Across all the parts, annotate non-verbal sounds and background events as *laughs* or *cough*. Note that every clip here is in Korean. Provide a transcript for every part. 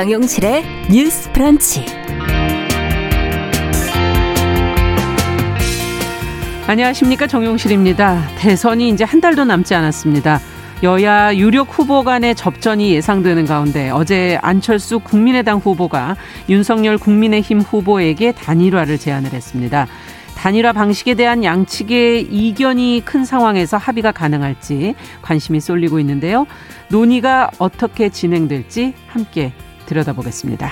정용실의 뉴스 프런치. 안녕하십니까 정용실입니다. 대선이 이제 한 달도 남지 않았습니다. 여야 유력 후보 간의 접전이 예상되는 가운데 어제 안철수 국민의당 후보가 윤석열 국민의힘 후보에게 단일화를 제안을 했습니다. 단일화 방식에 대한 양측의 이견이 큰 상황에서 합의가 가능할지 관심이 쏠리고 있는데요. 논의가 어떻게 진행될지 함께 들여다보겠습니다.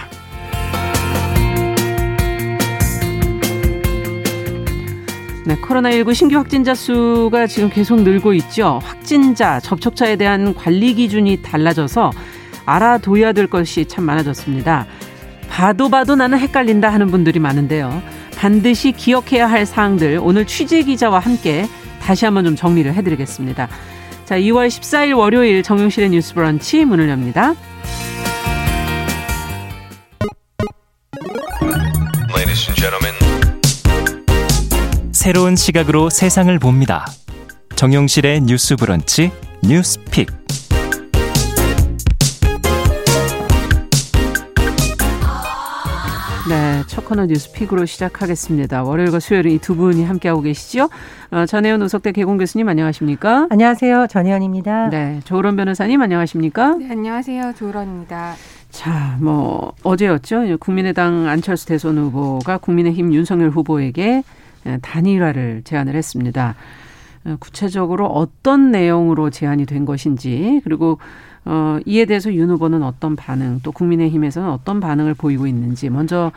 네, 코로나19 신규 확진자 수가 지금 계속 늘고 있죠. 확진자, 접촉자에 대한 관리 기준이 달라져서 알아둬야 될 것이 참 많아졌습니다. 봐도 봐도 나는 헷갈린다 하는 분들이 많은데요. 반드시 기억해야 할 사항들 오늘 취재 기자와 함께 다시 한번 좀 정리를 해드리겠습니다. 자, 2월 14일 월요일 정용실의 뉴스 브런치 문을 엽니다. 새로운 시각으로 세상을 봅니다. 정용실의 뉴스 브런치 뉴스픽. 네, 첫 코너 뉴스픽으로 시작하겠습니다. 월요일과 수요일은 이 두 분이 함께하고 계시죠. 어, 전혜연 우석대 개공 교수님 안녕하십니까? 안녕하세요. 전혜연입니다. 네, 조론 변호사님 안녕하십니까? 네, 안녕하세요. 조론입니다. 자, 뭐 어제였죠. 국민의당 안철수 대선 후보가 국민의힘 윤석열 후보에게 단일화를 제안을 했습니다. 어, 구체적으로 어떤 내용으로 제안이 된 것인지 그리고 어, 이에 대해서 윤 후보는 어떤 반응, 또 국민의힘에서는 어떤 반응을 보이고 있는지 먼저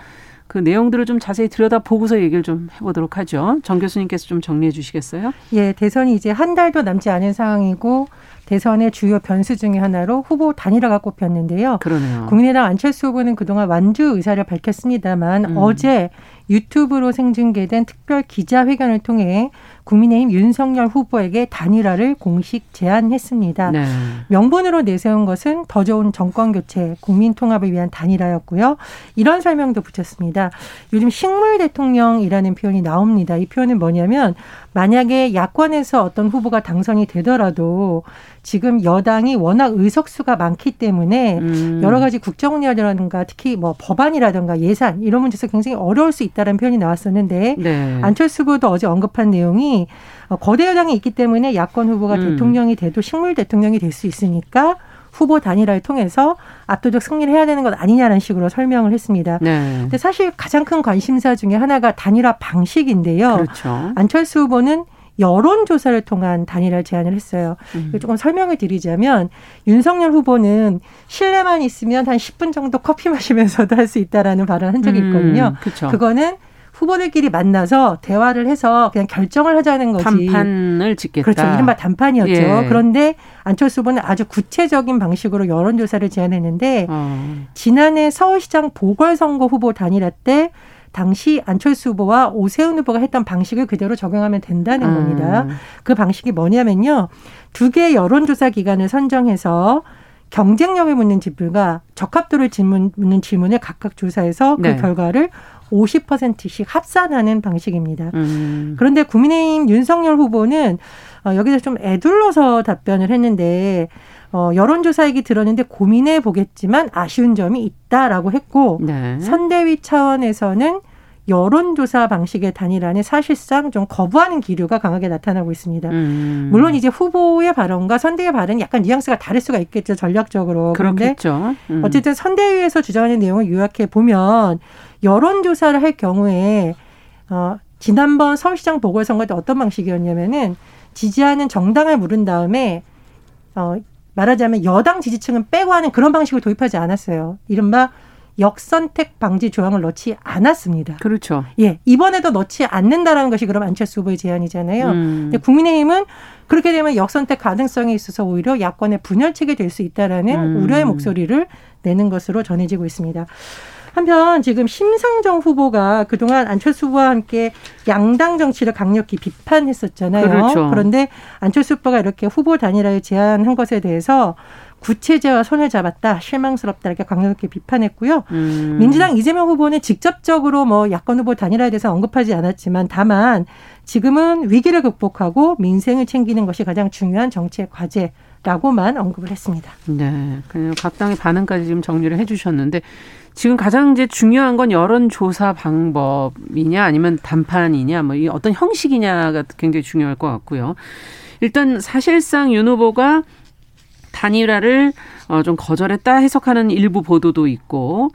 그 내용들을 좀 자세히 들여다보고서 얘기를 좀 해보도록 하죠. 정 교수님께서 좀 정리해 주시겠어요? 예, 대선이 이제 한 달도 남지 않은 상황이고 대선의 주요 변수 중의 하나로 후보 단일화가 꼽혔는데요. 그러네요. 국민의당 안철수 후보는 그동안 완주 의사를 밝혔습니다만 음. 어제 유튜브로 생중계된 특별 기자회견을 통해 국민의힘 윤석열 후보에게 단일화를 공식 제안했습니다. 네. 명분으로 내세운 것은 더 좋은 정권 교체, 국민 통합을 위한 단일화였고요. 이런 설명도 붙였습니다. 요즘 식물 대통령이라는 표현이 나옵니다. 이 표현은 뭐냐면 만약에 야권에서 어떤 후보가 당선이 되더라도 지금 여당이 워낙 의석수가 많기 때문에 음. 여러 가지 국정운이라든가 특히 뭐 법안이라든가 예산 이런 문제에서 굉장히 어려울 수 있다는 표현이 나왔었는데 네. 안철수 후보도 어제 언급한 내용이 어, 거대 여당이 있기 때문에 야권 후보가 음. 대통령이 돼도 식물 대통령이 될 수 있으니까 후보 단일화를 통해서 압도적 승리를 해야 되는 것 아니냐는 식으로 설명을 했습니다. 네. 근데 사실 가장 큰 관심사 중에 하나가 단일화 방식인데요. 그렇죠. 안철수 후보는 여론조사를 통한 단일화 제안을 했어요. 음. 조금 설명을 드리자면 윤석열 후보는 실내만 있으면 한 10분 정도 커피 마시면서도 할 수 있다라는 발언을 한 적이 음, 있거든요. 음, 그거는 후보들끼리 만나서 대화를 해서 그냥 결정을 하자는 거지. 단판을 짓겠다. 그렇죠. 이른바 단판이었죠. 예. 그런데 안철수 후보는 아주 구체적인 방식으로 여론조사를 제안했는데 어. 지난해 서울시장 보궐선거 후보 단일화 때 당시 안철수 후보와 오세훈 후보가 했던 방식을 그대로 적용하면 된다는 음. 겁니다. 그 방식이 뭐냐면요. 두 개의 여론조사 기관을 선정해서 경쟁력을 묻는 질문과 적합도를 질문, 묻는 질문을 각각 조사해서 그 네. 결과를 50%씩 합산하는 방식입니다. 음. 그런데 국민의힘 윤석열 후보는 어, 여기서 좀 애둘러서 답변을 했는데 어, 여론조사 얘기 들었는데 고민해 보겠지만 아쉬운 점이 있다라고 했고 네. 선대위 차원에서는 여론조사 방식의 단일화는 사실상 좀 거부하는 기류가 강하게 나타나고 있습니다. 음. 물론 이제 후보의 발언과 선대의 발언이 약간 뉘앙스가 다를 수가 있겠죠 전략적으로. 그렇겠죠. 음. 어쨌든 선대위에서 주장하는 내용을 요약해 보면 여론조사를 할 경우에 어, 지난번 서울시장 보궐선거 때 어떤 방식이었냐면은 지지하는 정당을 물은 다음에 어, 말하자면 여당 지지층은 빼고 하는 그런 방식을 도입하지 않았어요. 이른바 역선택 방지 조항을 넣지 않았습니다. 그렇죠. 예, 이번에도 넣지 않는다라는 것이 그럼 안철수 후보의 제안이잖아요. 음. 근데 국민의힘은 그렇게 되면 역선택 가능성에 있어서 오히려 야권의 분열책이 될 수 있다라는 음. 우려의 목소리를 내는 것으로 전해지고 있습니다. 한편 지금 심상정 후보가 그동안 안철수 후보와 함께 양당 정치를 강력히 비판했었잖아요. 그렇죠. 그런데 안철수 후보가 이렇게 후보 단일화를 제안한 것에 대해서 구체제와 손을 잡았다 실망스럽다 이렇게 강력히 비판했고요. 음. 민주당 이재명 후보는 직접적으로 뭐 야권 후보 단일화에 대해서 언급하지 않았지만 다만 지금은 위기를 극복하고 민생을 챙기는 것이 가장 중요한 정치의 과제. 라고만 언급을 했습니다. 네. 그냥 각 당의 반응까지 지금 정리를 해 주셨는데 지금 가장 이제 중요한 건 여론조사 방법이냐 아니면 단판이냐 뭐 이 어떤 형식이냐가 굉장히 중요할 것 같고요. 일단 사실상 윤 후보가 단일화를 어, 좀 거절했다 해석하는 일부 보도도 있고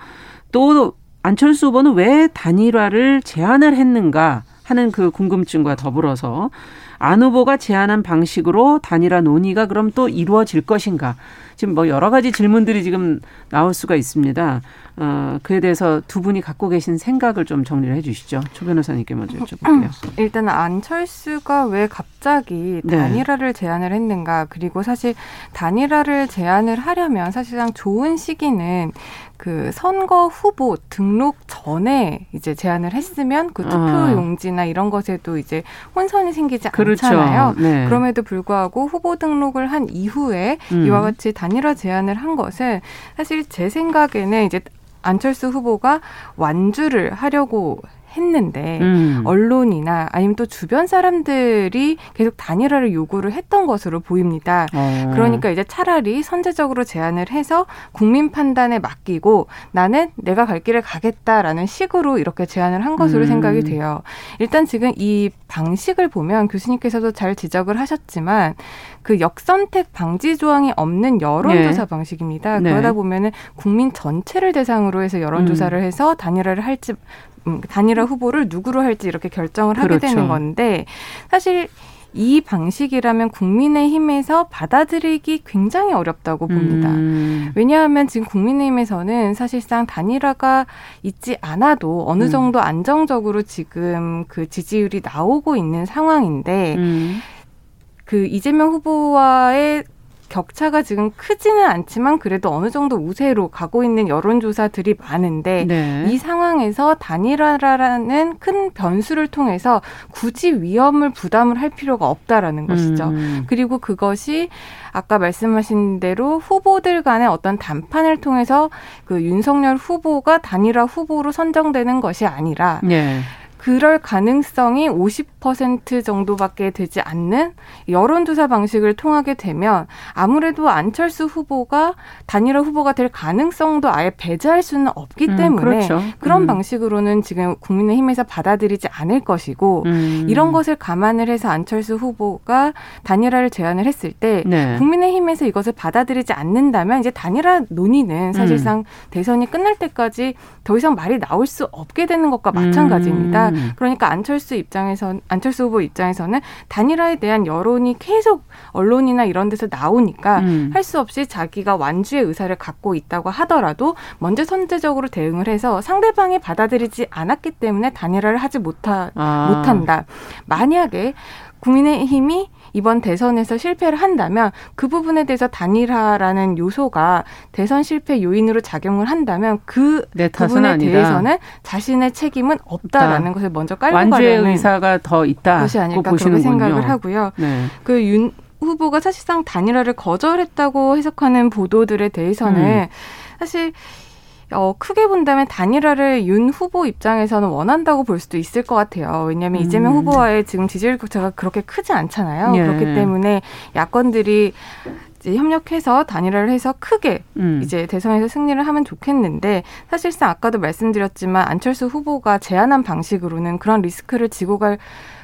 또 안철수 후보는 왜 단일화를 제안을 했는가 하는 그 궁금증과 더불어서 안 후보가 제안한 방식으로 단일화 논의가 그럼 또 이루어질 것인가 지금 뭐 여러 가지 질문들이 지금 나올 수가 있습니다. 어, 그에 대해서 두 분이 갖고 계신 생각을 좀 정리를 해 주시죠. 초 변호사님께 먼저 여쭤볼게요. 일단 안철수가 왜 갑자기 네. 단일화를 제안을 했는가 그리고 사실 단일화를 제안을 하려면 사실상 좋은 시기는 그 선거 후보 등록 전에 이제 제안을 했으면 그 투표 아. 용지나 이런 것에도 이제 혼선이 생기지 그렇죠. 않잖아요. 네. 그럼에도 불구하고 후보 등록을 한 이후에 음. 이와 같이 단일화 제안을 한 것은 사실 제 생각에는 이제 안철수 후보가 완주를 하려고 했는데 음. 언론이나 아니면 또 주변 사람들이 계속 단일화를 요구를 했던 것으로 보입니다. 어. 그러니까 이제 차라리 선제적으로 제안을 해서 국민 판단에 맡기고 나는 내가 갈 길을 가겠다라는 식으로 이렇게 제안을 한 것으로 음. 생각이 돼요. 일단 지금 이 방식을 보면 교수님께서도 잘 지적을 하셨지만 그 역선택 방지 조항이 없는 여론조사 네. 방식입니다. 네. 그러다 보면은 국민 전체를 대상으로 해서 여론조사를 해서 단일화를 할지 음, 단일화 후보를 누구로 할지 이렇게 결정을 하게 그렇죠. 되는 건데 사실 이 방식이라면 국민의힘에서 받아들이기 굉장히 어렵다고 봅니다. 음. 왜냐하면 지금 국민의힘에서는 사실상 단일화가 있지 않아도 어느 음. 정도 안정적으로 지금 그 지지율이 나오고 있는 상황인데 음. 그 이재명 후보와의 격차가 지금 크지는 않지만 그래도 어느 정도 우세로 가고 있는 여론조사들이 많은데 네. 이 상황에서 단일화라는 큰 변수를 통해서 굳이 위험을 부담을 할 필요가 없다라는 것이죠. 음. 그리고 그것이 아까 말씀하신 대로 후보들 간의 어떤 담판을 통해서 그 윤석열 후보가 단일화 후보로 선정되는 것이 아니라 네. 그럴 가능성이 50% 정도밖에 되지 않는 여론조사 방식을 통하게 되면 아무래도 안철수 후보가 단일화 후보가 될 가능성도 아예 배제할 수는 없기 음, 때문에 그렇죠. 그런 음. 방식으로는 지금 국민의힘에서 받아들이지 않을 것이고 음. 이런 것을 감안을 해서 안철수 후보가 단일화를 제안을 했을 때 네. 국민의힘에서 이것을 받아들이지 않는다면 이제 단일화 논의는 사실상 대선이 끝날 때까지 더 이상 말이 나올 수 없게 되는 것과 마찬가지입니다. 음. 그러니까 안철수 입장에선 안철수 후보 입장에서는 단일화에 대한 여론이 계속 언론이나 이런 데서 나오니까 음. 할수 없이 자기가 완주의 의사를 갖고 있다고 하더라도 먼저 선제적으로 대응을 해서 상대방이 받아들이지 않았기 때문에 단일화를 하지 못하, 아. 못한다. 만약에 국민의힘이 이번 대선에서 실패를 한다면 그 부분에 대해서 단일화라는 요소가 대선 실패 요인으로 작용을 한다면 그내 탓은 부분에 아니다. 대해서는 자신의 책임은 없다라는 것을 먼저 깔고 완주의 가려는 의사가 더 있다. 것이 아닐까 그렇게. 생각을 하고요. 네. 그윤 후보가 사실상 단일화를 거절했다고 해석하는 보도들에 대해서는 음. 사실 어, 크게 본다면 단일화를 윤 후보 입장에서는 원한다고 볼 수도 있을 것 같아요. 왜냐하면 음. 이재명 후보와의 지금 지지율 격차가 그렇게 크지 않잖아요. 예. 그렇기 때문에 야권들이 이제 협력해서 단일화를 해서 크게 음. 이제 대선에서 승리를 하면 좋겠는데 사실상 아까도 말씀드렸지만 안철수 후보가 제안한 방식으로는 그런 리스크를 지고 갈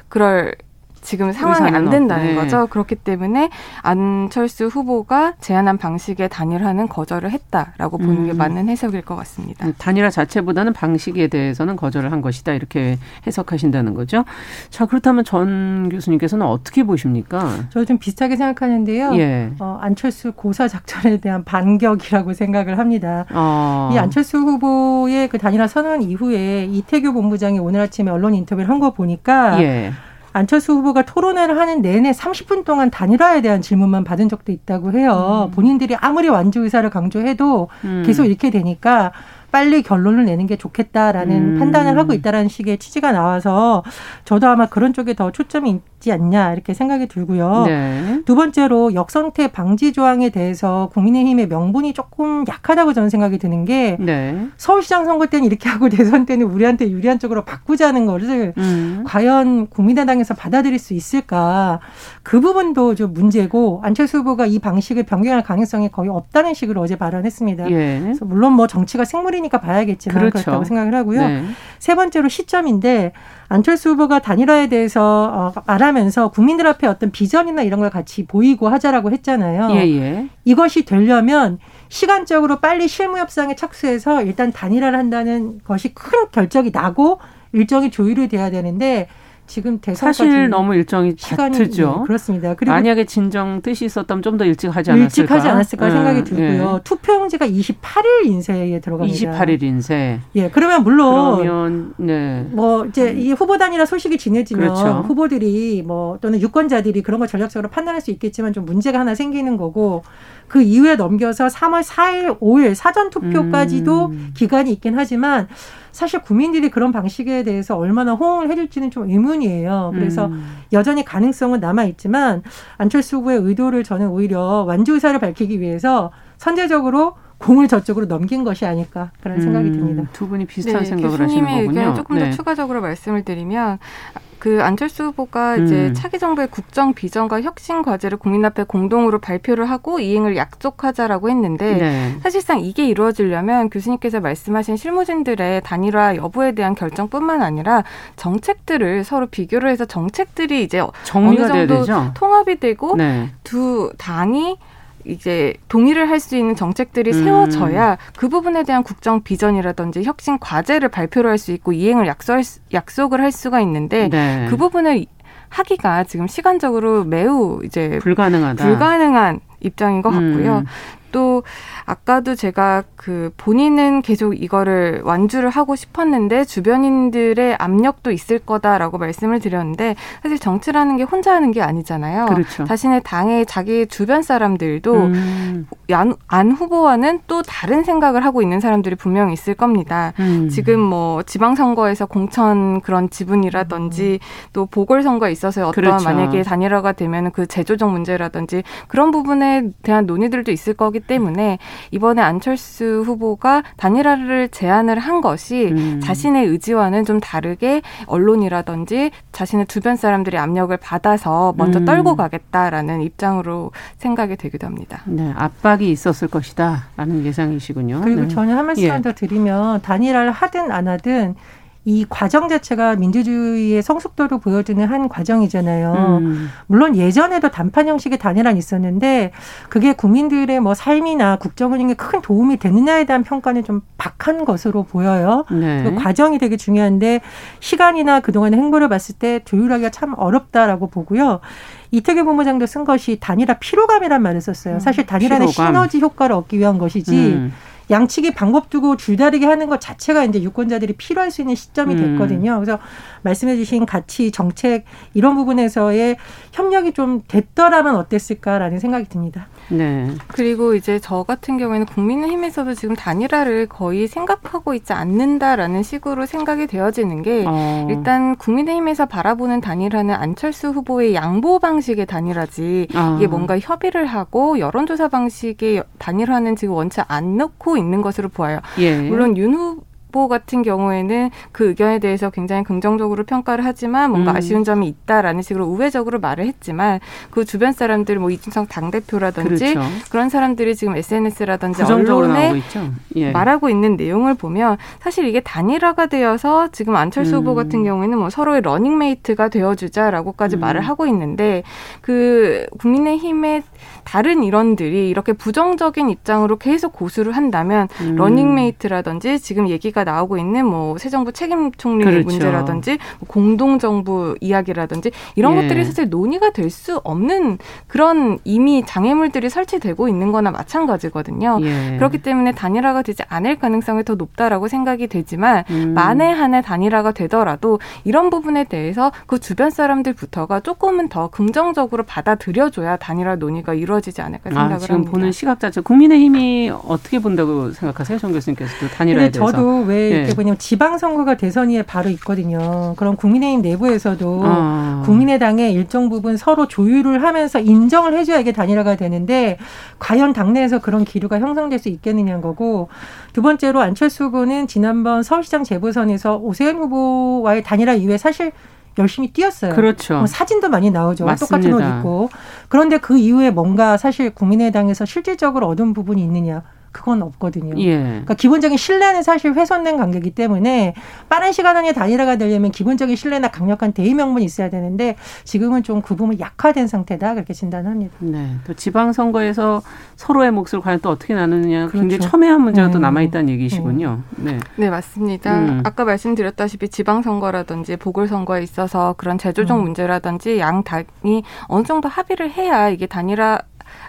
그럴 지금 상황이 안 된다는 없네. 거죠. 그렇기 때문에 안철수 후보가 제안한 방식의 단일화는 거절을 했다라고 보는 게 음. 맞는 해석일 것 같습니다. 단일화 자체보다는 방식에 대해서는 거절을 한 것이다 이렇게 해석하신다는 거죠. 자 그렇다면 전 교수님께서는 어떻게 보십니까? 저도 좀 비슷하게 생각하는데요. 예. 어, 안철수 고사 작전에 대한 반격이라고 생각을 합니다. 어. 이 안철수 후보의 그 단일화 선언 이후에 이태규 본부장이 오늘 아침에 언론 인터뷰를 한 거 보니까 예. 안철수 후보가 토론회를 하는 내내 30분 동안 단일화에 대한 질문만 받은 적도 있다고 해요. 본인들이 아무리 완주 의사를 강조해도 음. 계속 이렇게 되니까 빨리 결론을 내는 게 좋겠다라는 음. 판단을 하고 있다라는 식의 취지가 나와서 저도 아마 그런 쪽에 더 초점이 있지 않냐 이렇게 생각이 들고요. 네. 두 번째로 역선택 방지 조항에 대해서 국민의힘의 명분이 조금 약하다고 저는 생각이 드는 게 네. 서울시장 선거 때는 이렇게 하고 대선 때는 우리한테 유리한 쪽으로 바꾸자는 거를 음. 과연 국민의당에서 받아들일 수 있을까 그 부분도 좀 문제고 안철수 후보가 이 방식을 변경할 가능성이 거의 없다는 식으로 어제 발언했습니다. 예. 그래서 물론 뭐 정치가 생물이니까 봐야겠지만 그렇죠. 그렇다고 생각을 하고요. 네. 세 번째로 시점인데 안철수 후보가 단일화에 대해서 어, 말하 면서 국민들 앞에 어떤 비전이나 이런 걸 같이 보이고 하자라고 했잖아요. 예, 예. 이것이 되려면 시간적으로 빨리 실무 협상에 착수해서 일단 단일화를 한다는 것이 큰 결정이 나고 일정이 조율이 돼야 되는데 지금 대선까지 사실 너무 일정이 시간이 다투죠. 네, 그렇습니다. 그리고 만약에 진정 뜻이 있었다면 좀 더 일찍 하지 않았을까? 일찍 하지 않았을까 생각이 예, 들고요. 투표용지가 28일 인쇄에 예. 들어갑니다. 28일 인쇄. 예, 그러면 물론 그러면 네. 뭐 이제 이 후보 단일화 소식이 진해지면 그렇죠. 후보들이 뭐 또는 유권자들이 그런 걸 전략적으로 판단할 수 있겠지만 좀 문제가 하나 생기는 거고 그 이후에 넘겨서 3월 4일, 5일 사전 투표까지도 음. 기간이 있긴 하지만 사실 국민들이 그런 방식에 대해서 얼마나 호응을 해줄지는 좀 의문이에요. 그래서 음. 여전히 가능성은 남아 있지만 안철수 후보의 의도를 저는 오히려 완주 의사를 밝히기 위해서 선제적으로 공을 저쪽으로 넘긴 것이 아닐까 그런 생각이 음, 듭니다. 두 분이 비슷한 네, 생각을 하시는 교수님의 거군요. 의견을 조금 네. 더 추가적으로 말씀을 드리면 그 안철수 후보가 이제 음. 차기 정부의 국정 비전과 혁신 과제를 국민 앞에 공동으로 발표를 하고 이행을 약속하자라고 했는데 네. 사실상 이게 이루어지려면 교수님께서 말씀하신 실무진들의 단일화 여부에 대한 결정뿐만 아니라 정책들을 서로 비교를 해서 정책들이 이제 어느 정도 되죠. 통합이 되고 네. 두 당이 이제 동의를 할 수 있는 정책들이 음. 세워져야 그 부분에 대한 국정 비전이라든지 혁신 과제를 발표를 할 수 있고 이행을 약속할, 수- 약속을 할 수가 있는데 네. 그 부분을 하기가 지금 시간적으로 매우 이제 불가능하다. 불가능한 입장인 것 같고요. 음. 또 아까도 제가 그 본인은 계속 이거를 완주를 하고 싶었는데 주변인들의 압력도 있을 거다라고 말씀을 드렸는데 사실 정치라는 게 혼자 하는 게 아니잖아요. 그렇죠. 자신의 당의 자기 주변 사람들도 음. 안, 안 후보와는 또 다른 생각을 하고 있는 사람들이 분명히 있을 겁니다. 음. 지금 뭐 지방선거에서 공천 그런 지분이라든지 또 보궐선거에 있어서 어떤 그렇죠. 만약에 단일화가 되면 그 재조정 문제라든지 그런 부분에 대한 논의들도 있을 거기 때문에 이번에 안철수 후보가 단일화를 제안을 한 것이 음. 자신의 의지와는 좀 다르게 언론이라든지 자신의 주변 사람들의 압력을 받아서 먼저 음. 떨고 가겠다라는 입장으로 생각이 되기도 합니다. 네, 압박이 있었을 것이다라는 예상이시군요. 그리고 네. 저는 한 말씀만 예. 더 드리면 단일화를 하든 안 하든 이 과정 자체가 민주주의의 성숙도를 보여주는 한 과정이잖아요. 음. 물론 예전에도 단판 형식의 단일화는 있었는데 그게 국민들의 뭐 삶이나 국정 운영에 큰 도움이 되느냐에 대한 평가는 좀 박한 것으로 보여요. 네. 그 과정이 되게 중요한데 시간이나 그동안의 행보를 봤을 때 조율하기가 참 어렵다라고 보고요. 이태규 본부장도 쓴 것이 단일화 피로감이란 말을 썼어요. 사실 단일화는 음, 피로감. 시너지 효과를 얻기 위한 것이지 음. 양측이 방법 두고 줄다리기 하는 것 자체가 이제 유권자들이 필요할 수 있는 시점이 음. 됐거든요. 그래서 말씀해 주신 가치, 정책 이런 부분에서의 협력이 좀 됐더라면 어땠을까라는 생각이 듭니다. 네. 그리고 이제 저 같은 경우에는 국민의힘에서도 지금 단일화를 거의 생각하고 있지 않는다라는 식으로 생각이 되어지는 게 어. 일단 국민의힘에서 바라보는 단일화는 안철수 후보의 양보 방식의 단일화지 아. 이게 뭔가 협의를 하고 여론조사 방식의 단일화는 지금 원치 안 넣고 있는 것으로 보여요. 예. 물론 윤 후보 같은 경우에는 그 의견에 대해서 굉장히 긍정적으로 평가를 하지만 뭔가 음. 아쉬운 점이 있다라는 식으로 우회적으로 말을 했지만 그 주변 사람들 뭐 이준석 당 대표라든지 그렇죠. 그런 사람들이 지금 SNS라든지 언론에. 예. 말하고 있는 내용을 보면 사실 이게 단일화가 되어서 지금 안철수 음. 후보 같은 경우에는 뭐 서로의 러닝메이트가 되어주자라고까지 음. 말을 하고 있는데 그 국민의힘의 다른 일원들이 이렇게 부정적인 입장으로 계속 고수를 한다면 음. 러닝메이트라든지 지금 얘기가 나오고 있는 뭐 새 정부 책임 총리 그렇죠. 문제라든지 뭐 공동 정부 이야기라든지 이런 예. 것들이 사실 논의가 될 수 없는 그런 이미 장애물들이 설치되고 있는 거나 마찬가지거든요. 예. 그렇기 때문에 단일화가 되지 않을 가능성이 더 높다라고 생각이 되지만 음. 만에 하나 단일화가 되더라도 이런 부분에 대해서 그 주변 사람들부터가 조금은 더 긍정적으로 받아들여줘야 단일화 논의가 이루 어지지 않을까 생각을 아, 지금 합니다. 보는 시각 자체 국민의힘이 어떻게 본다고 생각하세요, 정 교수님께서도 단일화에 대해서? 저도 왜 예. 이렇게 보냐면 지방 선거가 대선위에 바로 있거든요. 그럼 국민의힘 내부에서도 아. 국민의당의 일정 부분 서로 조율을 하면서 인정을 해줘야 이게 단일화가 되는데 과연 당내에서 그런 기류가 형성될 수 있겠느냐는 거고 두 번째로 안철수 후보는 지난번 서울시장 재보선에서 오세훈 후보와의 단일화 이후에 사실 열심히 뛰었어요. 그렇죠. 뭐 사진도 많이 나오죠. 맞습니다. 똑같은 옷 입고. 그런데 그 이후에 뭔가 사실 국민의당에서 실질적으로 얻은 부분이 있느냐. 그건 없거든요. 예. 그러니까 기본적인 신뢰는 사실 훼손된 관계이기 때문에 빠른 시간 안에 단일화가 되려면 기본적인 신뢰나 강력한 대의 명분이 있어야 되는데 지금은 좀 그 부분 약화된 상태다 그렇게 진단합니다. 네. 또 지방 선거에서 서로의 몫을 과연 또 어떻게 나누느냐 굉장히 그렇죠. 첨예한 문제가 또 음. 남아 있다는 얘기시군요. 네. 네, 맞습니다. 음. 아까 말씀드렸다시피 지방 선거라든지 보궐 선거에 있어서 그런 재조정 음. 문제라든지 양 당이 어느 정도 합의를 해야 이게 단일화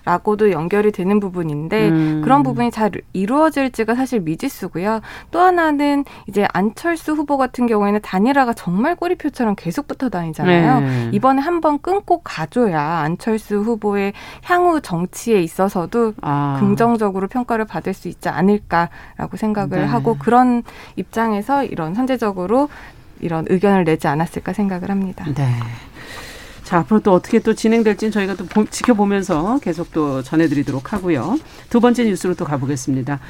라고도 연결이 되는 부분인데 음. 그런 부분이 잘 이루어질지가 사실 미지수고요. 또 하나는 이제 안철수 후보 같은 경우에는 단일화가 정말 꼬리표처럼 계속 붙어 다니잖아요. 네. 이번에 한번 끊고 가줘야 안철수 후보의 향후 정치에 있어서도 아. 긍정적으로 평가를 받을 수 있지 않을까라고 생각을 네. 하고 그런 입장에서 이런 선제적으로 이런 의견을 내지 않았을까 생각을 합니다. 네. 자, 앞으로 또 어떻게 또 진행될지는 저희가 또 보- 지켜보면서 계속 또 전해드리도록 하고요. 두 번째 뉴스로 또 가보겠습니다.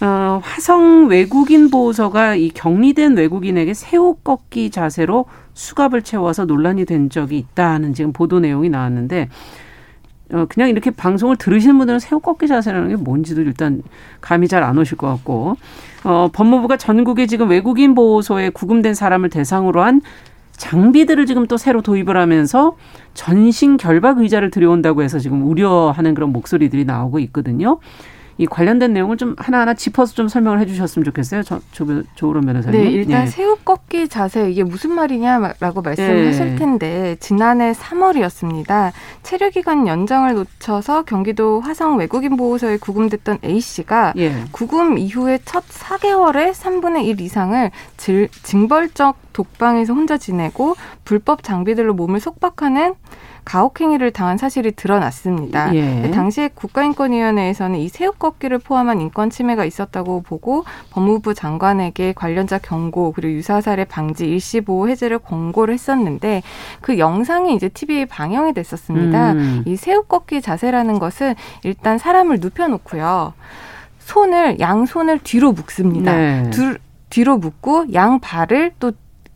어, 화성 외국인 보호서가 이 격리된 외국인에게 새우 꺾기 자세로 수갑을 채워서 논란이 된 적이 있다는 지금 보도 내용이 나왔는데, 어, 그냥 이렇게 방송을 들으시는 분들은 새우 꺾기 자세라는 게 뭔지도 일단 감이 잘 안 오실 것 같고, 어, 법무부가 전국에 지금 외국인 보호소에 구금된 사람을 대상으로 한 장비들을 지금 또 새로 도입을 하면서 전신 결박 의자를 들여온다고 해서 지금 우려하는 그런 목소리들이 나오고 있거든요. 이 관련된 내용을 좀 하나하나 짚어서 좀 설명을 해 주셨으면 좋겠어요. 저, 조, 조으론 변호사님. 네, 일단 예. 새우 꺾기 자세 이게 무슨 말이냐라고 말씀을 예. 하실 텐데 지난해 3월이었습니다. 체류 기간 연장을 놓쳐서 경기도 화성 외국인 보호소에 구금됐던 A 씨가 예. 구금 이후에 첫 4개월에 3분의 1 이상을 질, 징벌적 독방에서 혼자 지내고 불법 장비들로 몸을 속박하는 가혹행위를 당한 사실이 드러났습니다. 예. 근데 당시에 국가인권위원회에서는 이 새우 꺾기를 포함한 인권 침해가 있었다고 보고 법무부 장관에게 관련자 경고 그리고 유사 사례 방지 일시 보호 해제를 권고를 했었는데 그 영상이 이제 TV에 방영이 됐었습니다. 음. 이 새우 꺾기 자세라는 것은 일단 사람을 눕혀놓고요. 손을 양 손을 뒤로 묶습니다. 네. 둘- 뒤로 묶고 양 발을 또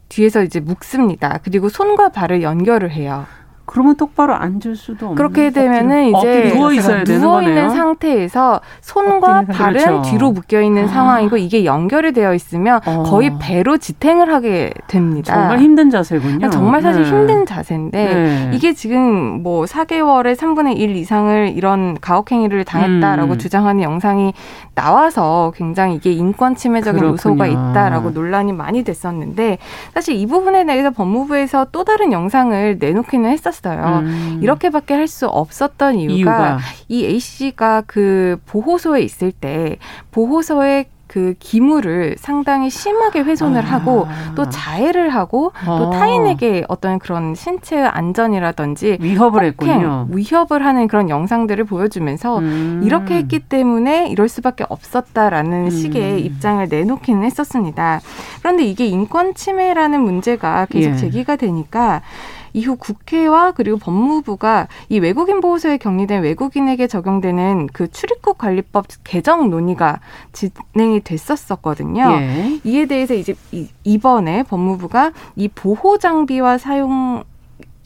뒤에서 이제 묶습니다. 그리고 손과 발을 연결을 해요. 그러면 똑바로 앉을 수도 없는. 그렇게 되면은 엎드려 이제 누워 있어야 되는 누워 있는. 상태에서 손과 발은 그렇죠. 뒤로 묶여 있는 아. 상황이고 이게 연결이 되어 있으면 어. 거의 배로 지탱을 하게 됩니다. 정말 힘든 자세군요. 정말 사실 네. 힘든 자세인데 네. 이게 지금 뭐 4개월에 3분의 1 이상을 이런 가혹행위를 당했다라고 음. 주장하는 영상이 나와서 굉장히 이게 인권 침해적인 그렇군요. 요소가 있다라고 논란이 많이 됐었는데 사실 이 부분에 대해서 법무부에서 또 다른 영상을 내놓기는 했었 어요. 음. 이렇게밖에 할 수 없었던 이유가, 이유가 이 A 씨가 그 보호소에 있을 때 보호소의 그 기물을 상당히 심하게 훼손을 아. 하고 또 자해를 하고 어. 또 타인에게 어떤 그런 신체 안전이라든지 위협을 했군요. 위협을 하는 그런 영상들을 보여주면서 음. 이렇게 했기 때문에 이럴 수밖에 없었다라는 음. 식의 입장을 내놓기는 했었습니다. 그런데 이게 인권 침해라는 문제가 계속 예. 제기가 되니까 이후 국회와 그리고 법무부가 이 외국인 보호소에 격리된 외국인에게 적용되는 그 출입국 관리법 개정 논의가 진행이 됐었었거든요. 예. 이에 대해서 이제 이- 이번에 법무부가 이 보호 장비와 사용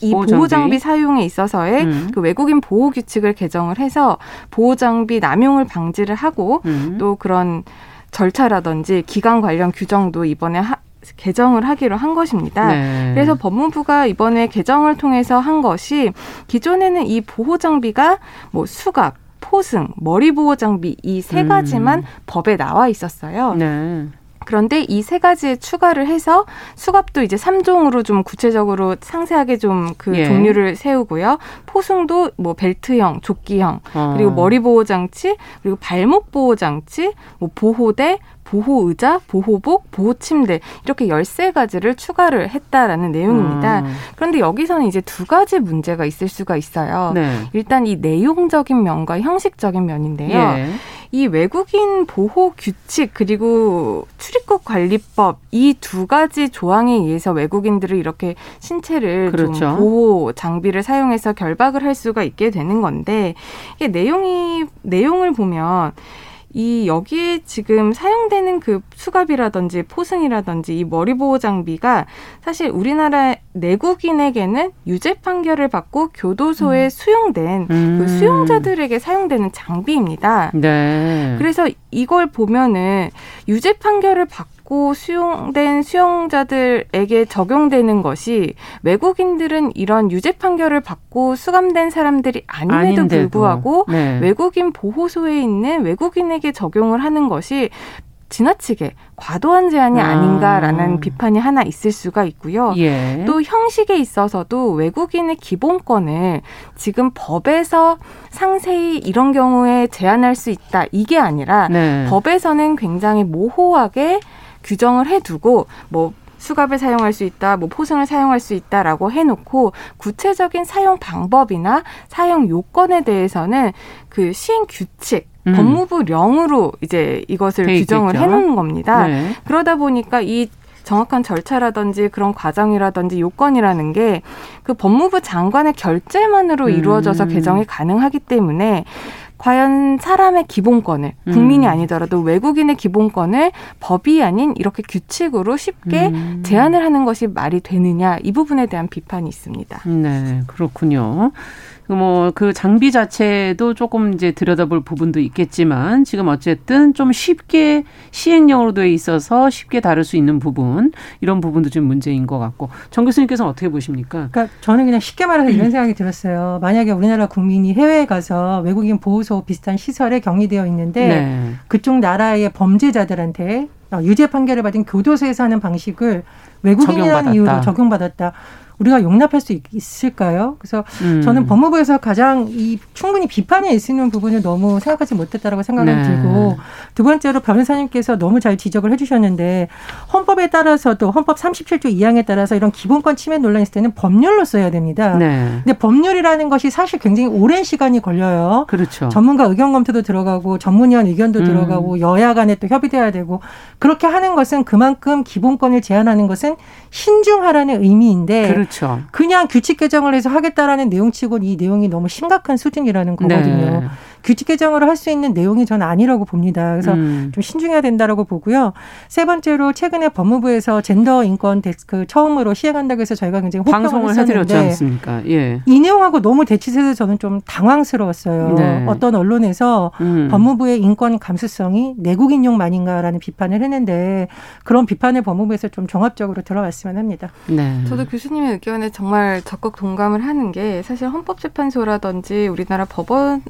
이 보호. 장비 사용에 있어서의 음. 그 외국인 보호 규칙을 개정을 해서 보호 장비 남용을 방지를 하고 음. 또 그런 절차라든지 기간 관련 규정도 이번에 하, 개정을 하기로 한 것입니다. 네. 그래서 법무부가 이번에 개정을 통해서 한 것이 기존에는 이 보호 장비가 뭐 수갑, 포승, 머리 보호 장비 이세 음. 가지만 법에 나와 있었어요. 네. 그런데 이 세 가지에 추가를 해서 수갑도 이제 삼종으로좀 구체적으로 상세하게 좀그 예. 종류를 세우고요. 포승도 뭐 벨트형, 조끼형, 어. 그리고 머리 보호 장치, 그리고 발목 보호 장치, 뭐 보호대, 보호 의자, 보호복, 보호 침대 이렇게 열세 가지를 추가를 했다라는 내용입니다. 음. 그런데 여기서는 이제 두 가지 문제가 있을 수가 있어요. 네. 일단 이 내용적인 면과 형식적인 면인데요. 예. 이 외국인 보호 규칙 그리고 출입국 관리법 이 두 가지 조항에 의해서 외국인들을 이렇게 신체를 그렇죠. 좀 보호 장비를 사용해서 결박을 할 수가 있게 되는 건데 이게 내용이 내용을 보면 이 여기에 지금 사용되는 그 수갑이라든지 포승이라든지 이 머리 보호 장비가 사실 우리나라 내국인에게는 유죄 판결을 받고 교도소에 음. 수용된 그 음. 그 수용자들에게 사용되는 장비입니다. 네. 그래서 이걸 보면은 유죄 판결을 받고 받고 수용된 수용자들에게 적용되는 것이 외국인들은 이런 유죄 판결을 받고 수감된 사람들이 아님에도 아닌데도. 불구하고 네. 외국인 보호소에 있는 외국인에게 적용을 하는 것이 지나치게 과도한 제한이 아. 아닌가라는 비판이 하나 있을 수가 있고요. 예. 또 형식에 있어서도 외국인의 기본권을 지금 법에서 상세히 이런 경우에 제한할 수 있다 이게 아니라 네. 법에서는 굉장히 모호하게 규정을 해두고 뭐 수갑을 사용할 수 있다, 뭐 포승을 사용할 수 있다라고 해놓고 구체적인 사용 방법이나 사용 요건에 대해서는 그 시행 규칙 음. 법무부령으로 이제 이것을 규정을 해놓는 겁니다. 네. 그러다 보니까 이 정확한 절차라든지 그런 과정이라든지 요건이라는 게 그 법무부 장관의 결재만으로 이루어져서 음. 개정이 가능하기 때문에 과연 사람의 기본권을 국민이 음. 아니더라도 외국인의 기본권을 법이 아닌 이렇게 규칙으로 쉽게 음. 제한을 하는 것이 말이 되느냐 이 부분에 대한 비판이 있습니다. 네, 그렇군요. 뭐 그 장비 자체도 조금 이제 들여다볼 부분도 있겠지만 지금 어쨌든 좀 쉽게 시행령으로 돼 있어서 쉽게 다룰 수 있는 부분 이런 부분도 좀 문제인 것 같고 정 교수님께서는 어떻게 보십니까? 그러니까 저는 그냥 쉽게 말해서 이런 생각이 들었어요. 만약에 우리나라 국민이 해외에 가서 외국인 보호소 비슷한 시설에 격리되어 있는데 네. 그쪽 나라의 범죄자들한테 유죄 판결을 받은 교도소에서 하는 방식을 외국인이라는 이유로 적용받았다. 우리가 용납할 수 있을까요? 그래서 음. 저는 법무부에서 가장 이 충분히 비판에 있는 부분을 너무 생각하지 못했다라고 생각이 네. 들고 두 번째로 변호사님께서 너무 잘 지적을 해주셨는데 헌법에 따라서도 헌법 37조 2항에 따라서 이런 기본권 침해 논란이 있을 때는 법률로 써야 됩니다. 네. 근데 법률이라는 것이 사실 굉장히 오랜 시간이 걸려요. 그렇죠. 전문가 의견 검토도 들어가고 전문위원 의견도 음. 들어가고 여야 간에 또 협의돼야 되고 그렇게 하는 것은 그만큼 기본권을 제한하는 것은 신중하라는 의미인데 그렇죠. 그냥 규칙 개정을 해서 하겠다라는 내용치고는 이 내용이 너무 심각한 수준이라는 거거든요. 네. 규칙 개정으로 할 수 있는 내용이 저는 아니라고 봅니다. 그래서 음. 좀 신중해야 된다라고 보고요. 세 번째로 최근에 법무부에서 젠더 인권 데스크 처음으로 시행한다고 해서 저희가 굉장히 방송을 해드렸지 않습니까? 예. 이 내용하고 너무 대치돼서 저는 좀 당황스러웠어요. 네. 어떤 언론에서 음. 법무부의 인권 감수성이 내국인용만인가라는 비판을 했는데 그런 비판을 법무부에서 좀 종합적으로 들어왔으면 합니다. 네. 저도 교수님의 의견에 정말 적극 동감을 하는 게 사실 헌법재판소라든지 우리나라 법원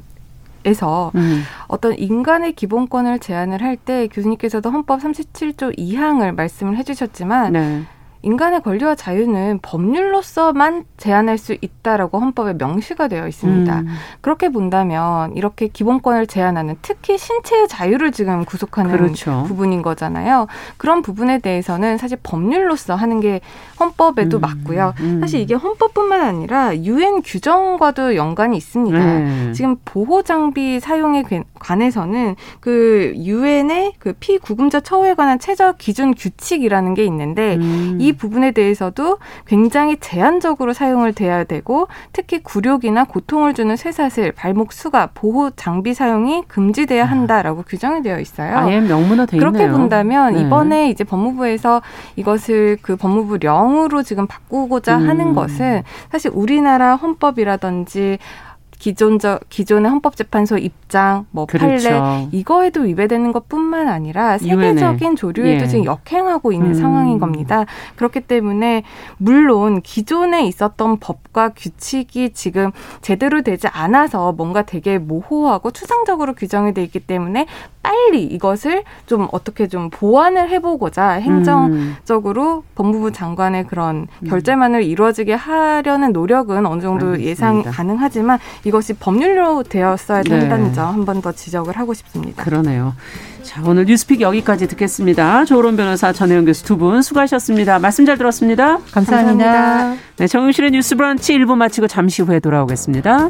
에서 음. 어떤 인간의 기본권을 제한을 할 때 교수님께서도 헌법 37조 2항을 말씀을 해주셨지만 네. 인간의 권리와 자유는 법률로서만 제한할 수 있다라고 헌법에 명시가 되어 있습니다. 음. 그렇게 본다면 이렇게 기본권을 제한하는 특히 신체의 자유를 지금 구속하는 그렇죠. 부분인 거잖아요. 그런 부분에 대해서는 사실 법률로서 하는 게 헌법에도 음. 맞고요. 음. 사실 이게 헌법뿐만 아니라 유엔 규정과도 연관이 있습니다. 네. 지금 보호 장비 사용에 관해서는 그 유엔의 그 피구금자 처우에 관한 최저 기준 규칙이라는 게 있는데 음. 이 부분에 대해서도 굉장히 제한적으로 사용을 돼야 되고 특히 굴욕이나 고통을 주는 쇠사슬, 발목 수갑, 보호 장비 사용이 금지돼야 아. 한다라고 아. 규정이 되어 있어요. 아예 명문화 돼 그렇게 본다면 네. 이번에 이제 법무부에서 이것을 그 법무부령으로 지금 바꾸고자 음. 하는 것은 사실 우리나라 헌법이라든지 기존적 기존의 헌법재판소 입장, 뭐 그렇죠. 판례 이거에도 위배되는 것뿐만 아니라 세계적인 조류에도 예. 지금 역행하고 있는 음. 상황인 겁니다. 그렇기 때문에 물론 기존에 있었던 법과 규칙이 지금 제대로 되지 않아서 뭔가 되게 모호하고 추상적으로 규정이 돼 있기 때문에 빨리 이것을 좀 어떻게 좀 보완을 해보고자 행정적으로 음. 법무부 장관의 그런 음. 결재만을 이루어지게 하려는 노력은 어느 정도 알겠습니다. 예상 가능하지만 이 것이 법률로 되었어야 된다는 네. 점한 번 더 지적을 하고 싶습니다. 그러네요. 자, 오늘 뉴스픽 여기까지 듣겠습니다. 조론 변호사, 전혜영 교수 두 분 수고하셨습니다. 말씀 잘 들었습니다. 감사합니다. 감사합니다. 네, 정용실의 뉴스 브런치 1부 마치고 잠시 후에 돌아오겠습니다.